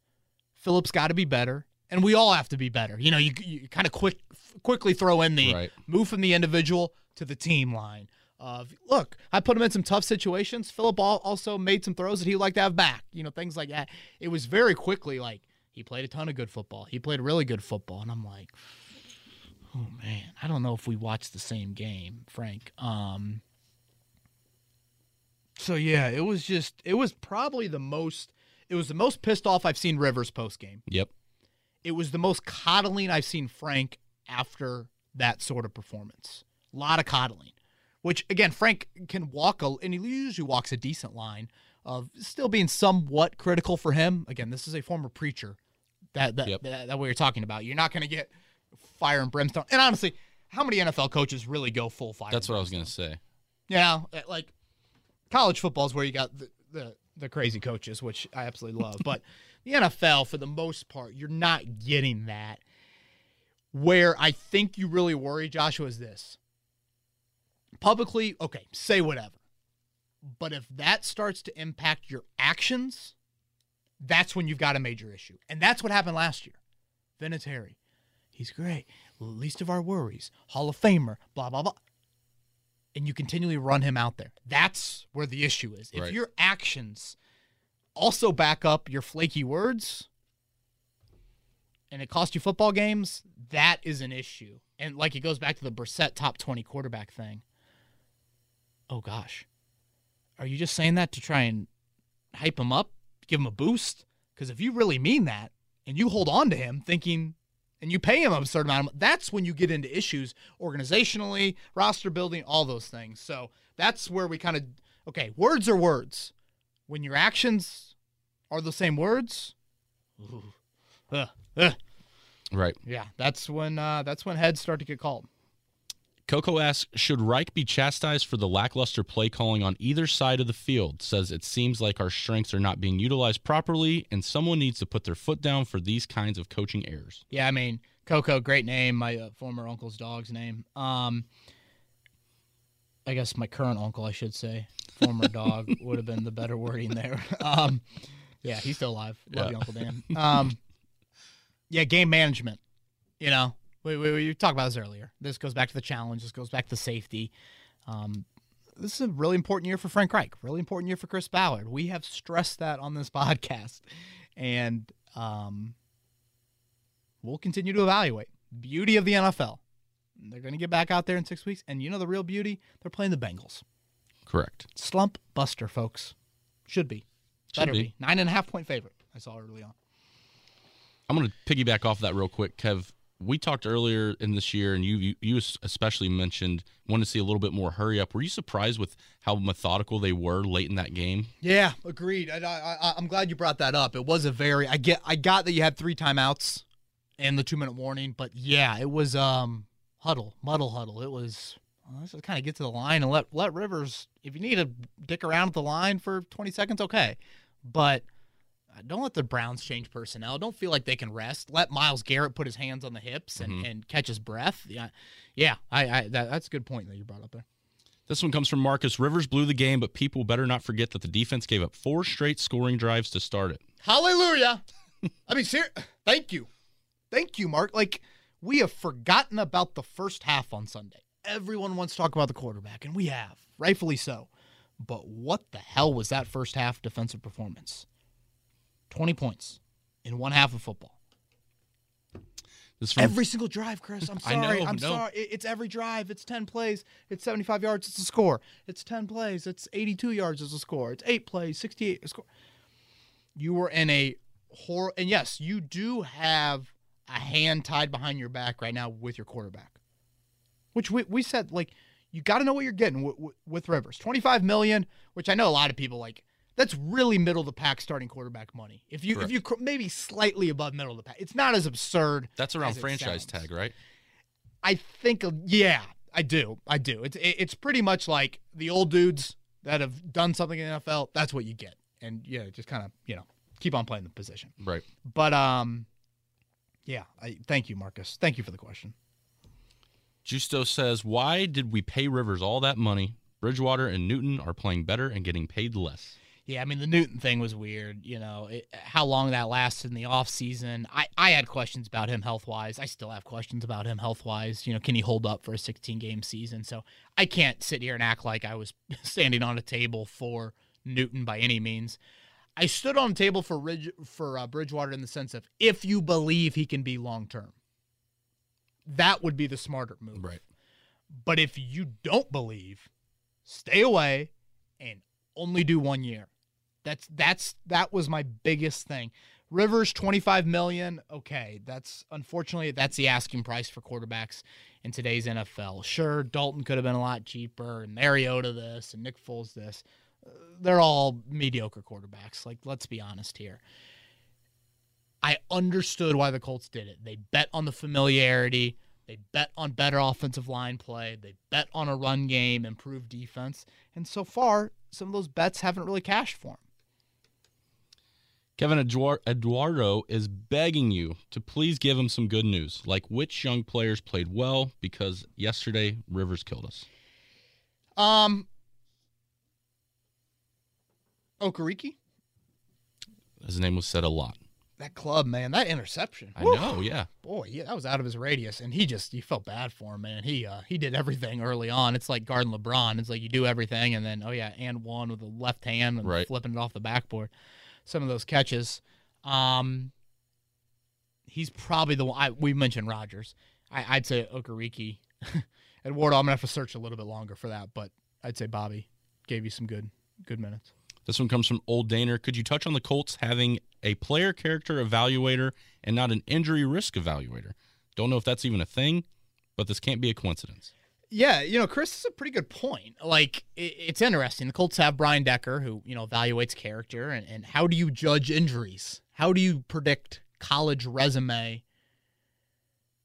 Phillips got to be better, and we all have to be better. You know, you, you kind of quick quickly throw in the Right. move from the individual to the team line. Of look, I put him in some tough situations. Philip al- also made some throws that he'd like to have back. You know, things like that. It was very quickly like he played a ton of good football. He played really good football, and I'm like, Oh man, I don't know if we watched the same game, Frank. Um So yeah, it was just it was probably the most it was the most pissed off I've seen Rivers post game. Yep. It was the most coddling I've seen Frank after that sort of performance. A lot of coddling. Which again, Frank can walk a and he usually walks a decent line of still being somewhat critical for him. Again, this is a former preacher. That that Yep. that, that what you're talking about. You're not going to get fire and brimstone. And honestly, how many NFL coaches really go full fire? That's what I was going to say. You know, uh, like college football is where you got the, the the crazy coaches, which I absolutely love. [LAUGHS] but the NFL, for the most part, you're not getting that. Where I think you really worry, Joshua, is this. Publicly, okay, say whatever. But if that starts to impact your actions, that's when you've got a major issue. And that's what happened last year. Vinatieri, he's great. Least of our worries. Hall of Famer, blah, blah, blah and you continually run him out there. That's where the issue is. If Right. your actions also back up your flaky words and it costs you football games, that is an issue. And like it goes back to the Brissett top 20 quarterback thing. Oh gosh. Are you just saying that to try and hype him up, give him a boost? Because if you really mean that and you hold on to him thinking and you pay him a certain amount of that's when you get into issues organizationally, roster building, all those things. So that's where we kind of okay, words are words. When your actions are the same words, uh, uh, Right. yeah, that's when uh, that's when heads start to get called. Coco asks, should Reich be chastised for the lackluster play calling on either side of the field? Says it seems like our strengths are not being utilized properly, and someone needs to put their foot down for these kinds of coaching errors. Yeah, I mean, Coco, great name. My uh, former uncle's dog's name. Um, I guess my current uncle, I should say, former [LAUGHS] dog would have been the better wording there. Um, yeah, he's still alive. Love Yeah. you, Uncle Dan. Um, yeah, game management. You know, we, we, we talked about this earlier. This goes back to the challenge. This goes back to safety. Um, this is a really important year for Frank Reich. Really important year for Chris Ballard. We have stressed that on this [LAUGHS] podcast, and um, we'll continue to evaluate. Beauty of the NFL. They're going to get back out there in six weeks, and you know the real beauty? They're playing the Bengals. Correct. Slump buster, folks. Should be. Should Better be. be. Nine and a half point favorite. I saw early on. I'm going to piggyback off that real quick, Kev. We talked earlier in this year, and you, you you especially mentioned wanted to see a little bit more hurry up. Were you surprised with how methodical they were late in that game? Yeah, agreed. I, I'm glad you brought that up. It was a very. I get. I got that you had three timeouts and the two minute warning, but yeah, it was um huddle, muddle, huddle. It was. Let's just kind of get to the line and let let Rivers. If you need to dick around at the line for 20 seconds, okay, but. Don't let the Browns change personnel. Don't feel like they can rest. Let Myles Garrett put his hands on the hips and, mm-hmm. and catch his breath. Yeah, yeah. I, I that, that's a good point that you brought up there. This one comes from Marcus. Rivers blew the game, but people better not forget that the defense gave up four straight scoring drives to start it. Hallelujah. [LAUGHS] I mean, ser- thank you. Thank you, Mark. Like, we have forgotten about the first half on Sunday. Everyone wants to talk about the quarterback, and we have, rightfully so. But what the hell was that first half defensive performance? 20 points in one half of football. From Every single drive, Chris. I'm [LAUGHS] I sorry. know, I'm no. sorry. It's every drive. It's 10 plays. It's 75 yards. It's a score. It's 10 plays. It's 82 yards. It's a score. It's eight plays. 68 a score. You were in a horror. And yes, you do have a hand tied behind your back right now with your quarterback, which we, we said, like, you got to know what you're getting with, with, with Rivers. 25 million, which I know a lot of people like. That's really middle of the pack starting quarterback money. If you if you maybe slightly above middle of the pack, it's not as absurd. that's around franchise tag, right? I think, yeah, I do. I do. It's it's pretty much like the old dudes that have done something in the NFL. That's what you get, and yeah, just kind of you know keep on playing the position. Right. But um, yeah, I thank you, Marcus. Thank you for the question. Justo says, "Why did we pay Rivers all that money? Bridgewater and Newton are playing better and getting paid less." Yeah, I mean the Newton thing was weird. You know it, how long that lasted in the off season. I I had questions about him health wise. I still have questions about him health wise. You know, can he hold up for a 16 game season? So I can't sit here and act like I was [LAUGHS] standing on a table for Newton by any means. I stood on a table for Ridge, for uh, Bridgewater in the sense of if you believe he can be long term. that would be the smarter move. Right. But if you don't believe, stay away and only do one year. That's that's that was my biggest thing. Rivers 25 million. Okay, that's unfortunately that's the asking price for quarterbacks in today's NFL. Sure, Dalton could have been a lot cheaper and Mariota this and Nick Foles this. Uh, they're all mediocre quarterbacks. Like let's be honest here. I understood why the Colts did it. They bet on the familiarity. They bet on better offensive line play. They bet on a run game, improved defense. And so far, some of those bets haven't really cashed for him. Kevin Eduardo is begging you to please give him some good news, like which young players played well, because yesterday Rivers killed us. Um, Okereke. His name was said a lot that club, man, that interception. I know, yeah. Boy, yeah, that was out of his radius, and he just you felt bad for him, man. He uh he did everything early on. It's like guarding LeBron. It's like you do everything, and then oh yeah, and one with the left hand and right. flipping it off the backboard. Some of those catches. Um, he's probably the one. I, we mentioned Rodgers. I, would say Okereke. [LAUGHS] Eduardo, I'm gonna have to search a little bit longer for that, but I'd say Bobby gave you some good good minutes. This one comes from Old Daner. Could you touch on the Colts having a player character evaluator and not an injury risk evaluator? Don't know if that's even a thing, but this can't be a coincidence. Yeah, you know, Chris is a pretty good point. Like, it's interesting. The Colts have Brian Decker, who, you know, evaluates character, and, and how do you judge injuries? How do you predict college resume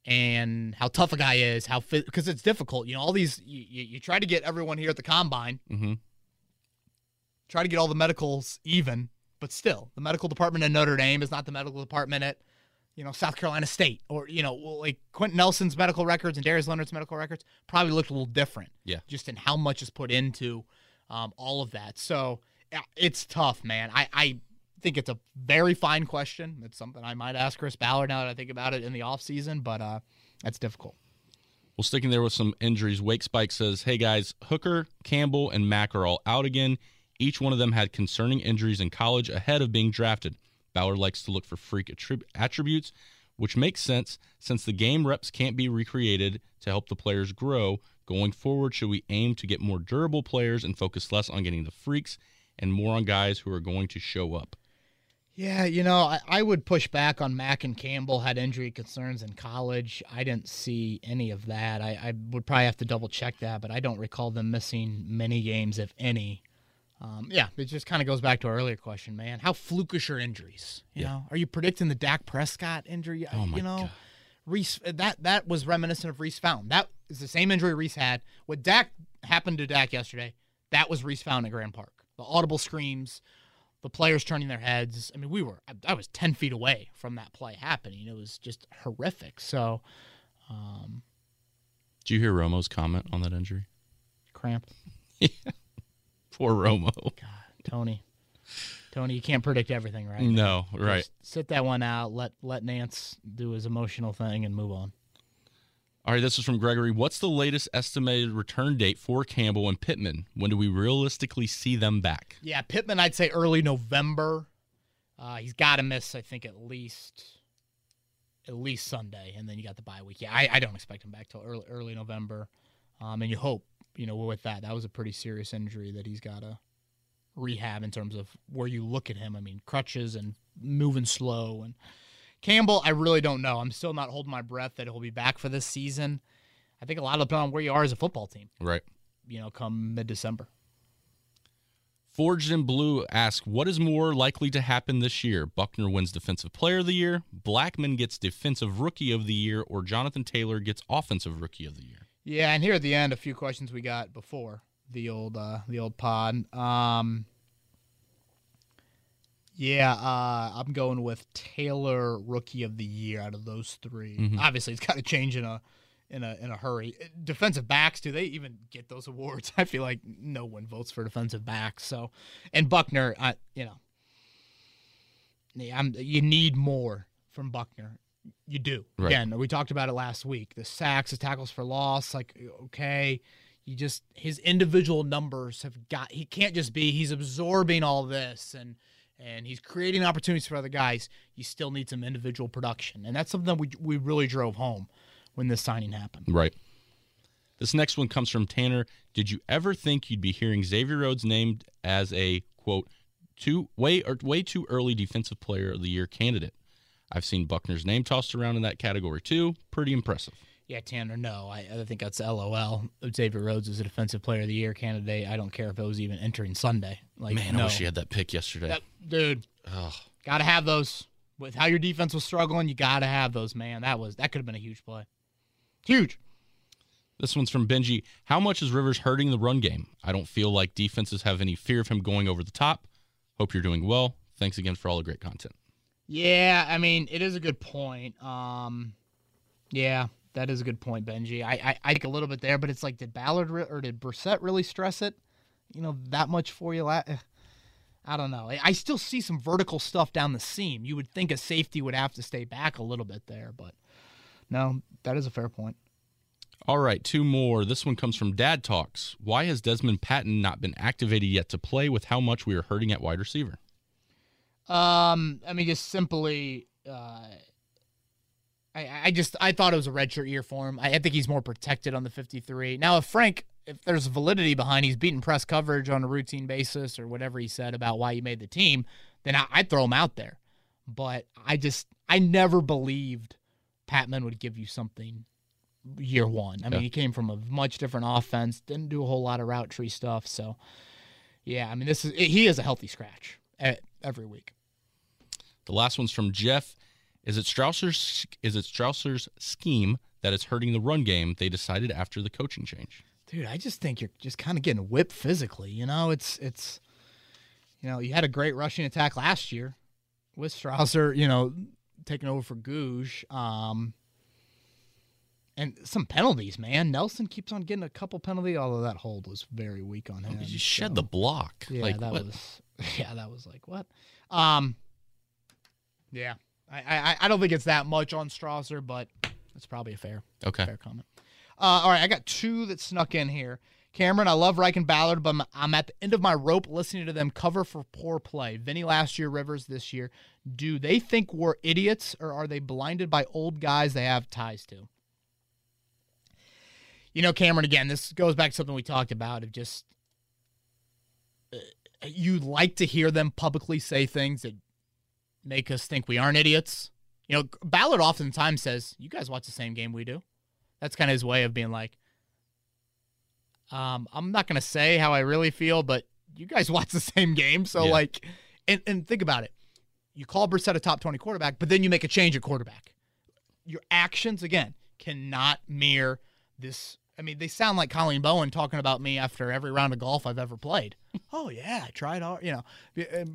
and how tough a guy is? How fit, because it's difficult. You know, all these, you, you, try to get everyone here at the combine. Mm-hmm try to get all the medicals even, but still, the medical department at Notre Dame is not the medical department at, you know, South Carolina State or, you know, like Quenton Nelson's medical records and Darius Leonard's medical records probably looked a little different. Yeah. Just in how much is put into um, all of that. So it's tough, man. I, I think it's a very fine question. It's something I might ask Chris Ballard now that I think about it in the offseason, but uh, that's difficult. Well, sticking there with some injuries, Wake Spike says, Hey guys, Hooker, Campbell, and Mack are all out again. Each one of them had concerning injuries in college ahead of being drafted. Ballard likes to look for freak attrib- attributes, which makes sense since the game reps can't be recreated to help the players grow. Going forward, should we aim to get more durable players and focus less on getting the freaks and more on guys who are going to show up? Yeah, you know, I, I would push back on Mack and Campbell had injury concerns in college. I didn't see any of that. I, I would probably have to double check that, but I don't recall them missing many games, if any, um, yeah, it just kind of goes back to our earlier question, man. How flukish are injuries? You yeah. know, are you predicting the Dak Prescott injury? Oh my you know, God. Reece that that was reminiscent of Reece Fountain. That is the same injury Reece had. What Dak happened to Dak yesterday, that was Reece Fountain at Grand Park. The audible screams, the players turning their heads. I mean, we were I, I was ten feet away from that play happening. It was just horrific. So, um, did you hear Romo's comment on that injury? Cramp. [LAUGHS] yeah. Poor Romo. God, Tony. Tony, you can't predict everything, right? No, right. Just sit that one out. Let let Nantz do his emotional thing and move on. All right, this is from Gregory. What's the latest estimated return date for Campbell and Pittman? When do we realistically see them back? Yeah, Pittman, I'd say early November. Uh, he's got to miss, I think, at least at least Sunday, and then you got the bye week. Yeah, I, I don't expect him back till early early November. Um, and you hope you know, with that, that was a pretty serious injury that he's got to rehab in terms of where you look at him. I mean, crutches and moving slow. And Campbell, I really don't know. I'm still not holding my breath that he'll be back for this season. I think a lot of on where you are as a football team. Right. You know, come mid December. Forged in Blue asks, what is more likely to happen this year? Buckner wins Defensive Player of the Year, Blackmon gets Defensive Rookie of the Year, or Jonathan Taylor gets Offensive Rookie of the Year? Yeah, and here at the end, a few questions we got before the old uh, the old pod. Um, yeah, uh, I'm going with Taylor Rookie of the Year out of those 3 mm-hmm. Obviously, it's got to change in a in a in a hurry. Defensive backs, do they even get those awards? [LAUGHS] I feel like no one votes for defensive backs. So, and Buckner, I, you know, yeah, I'm, you need more from Buckner you do. Right. Again, we talked about it last week. The sacks, the tackles for loss, like okay, you just his individual numbers have got. He can't just be. He's absorbing all this and and he's creating opportunities for other guys. You still need some individual production, and that's something that we we really drove home when this signing happened. Right. This next one comes from Tanner. Did you ever think you'd be hearing Xavier Rhodes named as a quote too way or way too early defensive player of the year candidate? I've seen Buckner's name tossed around in that category too. Pretty impressive. Yeah, Tanner, no. I, I think that's LOL. Xavier Rhodes is a defensive player of the year candidate. I don't care if it was even entering Sunday. Like, Man, no. I wish he had that pick yesterday. That- dude, Ugh. got to have those. With how your defense was struggling, you got to have those, man. That was that could have been a huge play. Huge. This one's from Benji. How much is Rivers hurting the run game? I don't feel like defenses have any fear of him going over the top. Hope you're doing well. Thanks again for all the great content. Yeah, I mean, it is a good point. Um, yeah, that is a good point, Benji. I I, I a little bit there, but it's like, did Ballard re- or did Brissett really stress it? You know, that much for you? La- I don't know. I still see some vertical stuff down the seam. You would think a safety would have to stay back a little bit there, but no, that is a fair point. All right, two more. This one comes from Dad Talks. Why has Dezmon Patmon not been activated yet to play with how much we are hurting at wide receiver? Um, I mean, just simply, uh, I, I just I thought it was a redshirt year for him. I, I think he's more protected on the 53. Now, if Frank, if there's validity behind, he's beating press coverage on a routine basis or whatever he said about why he made the team, then I, I'd throw him out there. But I just I never believed Patmon would give you something year one. I mean, Yeah. he came from a much different offense, didn't do a whole lot of route tree stuff. So, yeah, I mean, this is he is a healthy scratch every week. The last one's from Jeff. Is it Strausser's is it Strausser's scheme that is hurting the run game? They decided after the coaching change. Dude, I just think you're just kind of getting whipped physically. You know, it's it's you know, you had a great rushing attack last year with Strausser, you know, taking over for Gouge. Um and some penalties, man. Nelson keeps on getting a couple penalties, although that hold was very weak on him. You just shed so- the block. Yeah, like that what? was [LAUGHS] yeah, that was like what? Um Yeah. I, I I don't think it's that much on Strausser, but it's probably a fair okay. Fair comment. Uh, all right, I got two that snuck in here. Cameron, I love Reich and Ballard, but I'm, I'm at the end of my rope listening to them cover for poor play. Vinny last year, Rivers this year. Do they think we're idiots or are they blinded by old guys they have ties to? You know, Cameron, again, this goes back to something we talked about of just uh, you like to hear them publicly say things that make us think we aren't idiots. You know, Ballard oftentimes says, "You guys watch the same game we do." That's kind of his way of being like, um, "I'm not gonna say how I really feel, but you guys [LAUGHS] watch the same game, so Yeah. like." And and think about it. You call Brissett a top twenty quarterback, but then you make a change at quarterback. Your actions again cannot mirror this. I mean, they sound like Colleen Bowen talking about me after every round of golf I've ever played. [LAUGHS] oh yeah, I tried hard. You know, uh,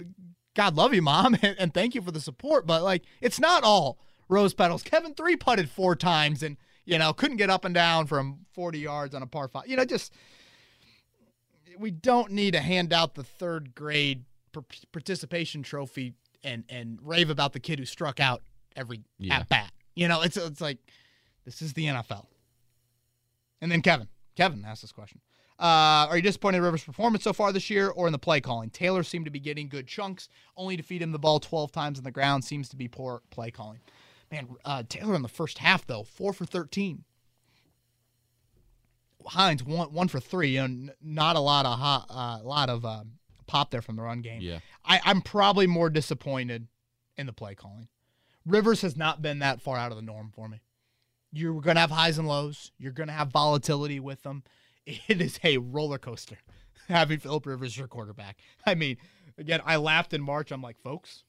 God love you, mom, [LAUGHS] and, and thank you for the support. But like, it's not all rose petals. Kevin three putted four times and you know couldn't get up and down from 40 yards on a par five. You know, just we don't need to hand out the third grade participation trophy and and rave about the kid who struck out every Yeah. at bat. You know, it's it's like this is the NFL. And then Kevin, Kevin asked this question. Uh, are you disappointed in Rivers' performance so far this year or in the play calling? Taylor seemed to be getting good chunks, only to feed him the ball 12 times on the ground seems to be poor play calling. Man, uh, Taylor in the first half, though, four for 13. Hines, one, one for three. You know, n- not a lot of hot, uh, lot of uh, pop there from the run game. Yeah. I, I'm probably more disappointed in the play calling. Rivers has not been that far out of the norm for me. You're going to have highs and lows. You're going to have volatility with them. It is a roller coaster [LAUGHS] having Philip Rivers your quarterback. I mean, again, I laughed in March. I'm like, folks,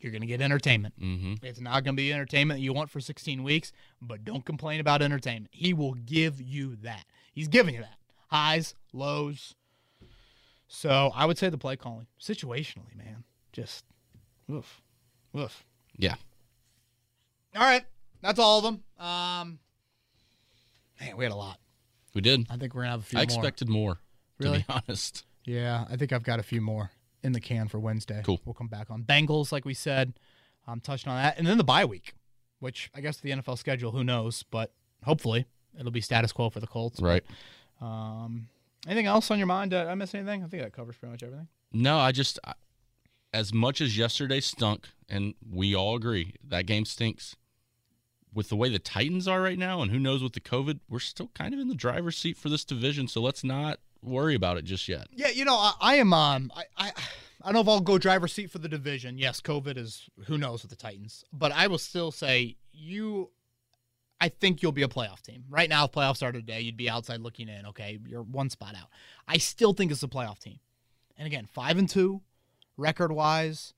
you're going to get entertainment. Mm-hmm. It's not going to be entertainment that you want for 16 weeks, but don't complain about entertainment. He will give you that. He's giving you that. Highs, lows. So I would say the play calling, situationally, man, just woof, woof. Yeah. All right, that's all of them. Um, man, we had a lot. We did. I think we're gonna have a few I more. expected more. Really? To be honest. Yeah, I think I've got a few more in the can for Wednesday. Cool. We'll come back on Bengals, like we said. I'm touching on that, and then the bye week, which I guess the NFL schedule, who knows, but hopefully it'll be status quo for the Colts. Right. Um, anything else on your mind? Did I miss anything? I think that covers pretty much everything. No, I just I, as much as yesterday stunk, and we all agree that game stinks. With the way the Titans are right now, and who knows with the COVID, we're still kind of in the driver's seat for this division. So let's not worry about it just yet. Yeah, you know, I, I am. Um, I, I, I don't know if I'll go driver's seat for the division. Yes, COVID is who knows with the Titans, but I will still say you. I think you'll be a playoff team. Right now, if playoffs started today, you'd be outside looking in. Okay, you're one spot out. I still think it's a playoff team. And again, five and two, record wise.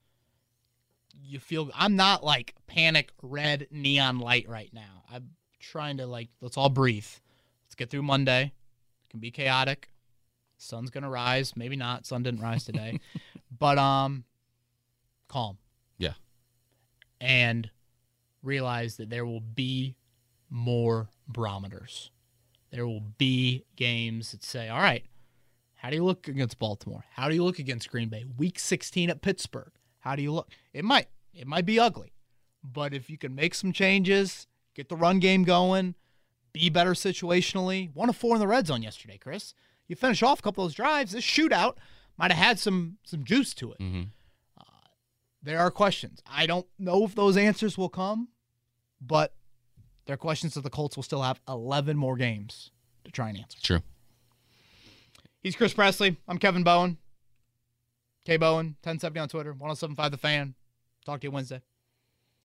You feel I'm not like panic red neon light right now. I'm trying to like let's all breathe. Let's get through Monday. It can be chaotic. Sun's gonna rise. Maybe not. Sun didn't rise today. [LAUGHS] but um calm. Yeah. And realize that there will be more barometers. There will be games that say, all right, how do you look against Baltimore? How do you look against Green Bay? Week 16 at Pittsburgh. How do you look? It might it might be ugly. But if you can make some changes, get the run game going, be better situationally. One of four in the red zone yesterday, Chris. You finish off a couple of those drives. This shootout might have had some some juice to it. Mm-hmm. Uh, there are questions. I don't know if those answers will come, but there are questions that the Colts will still have 11 more games to try and answer. True. He's Chris Presley. I'm Kevin Bowen. K Bowen, 1070 on Twitter, 1075 The Fan. Talk to you Wednesday.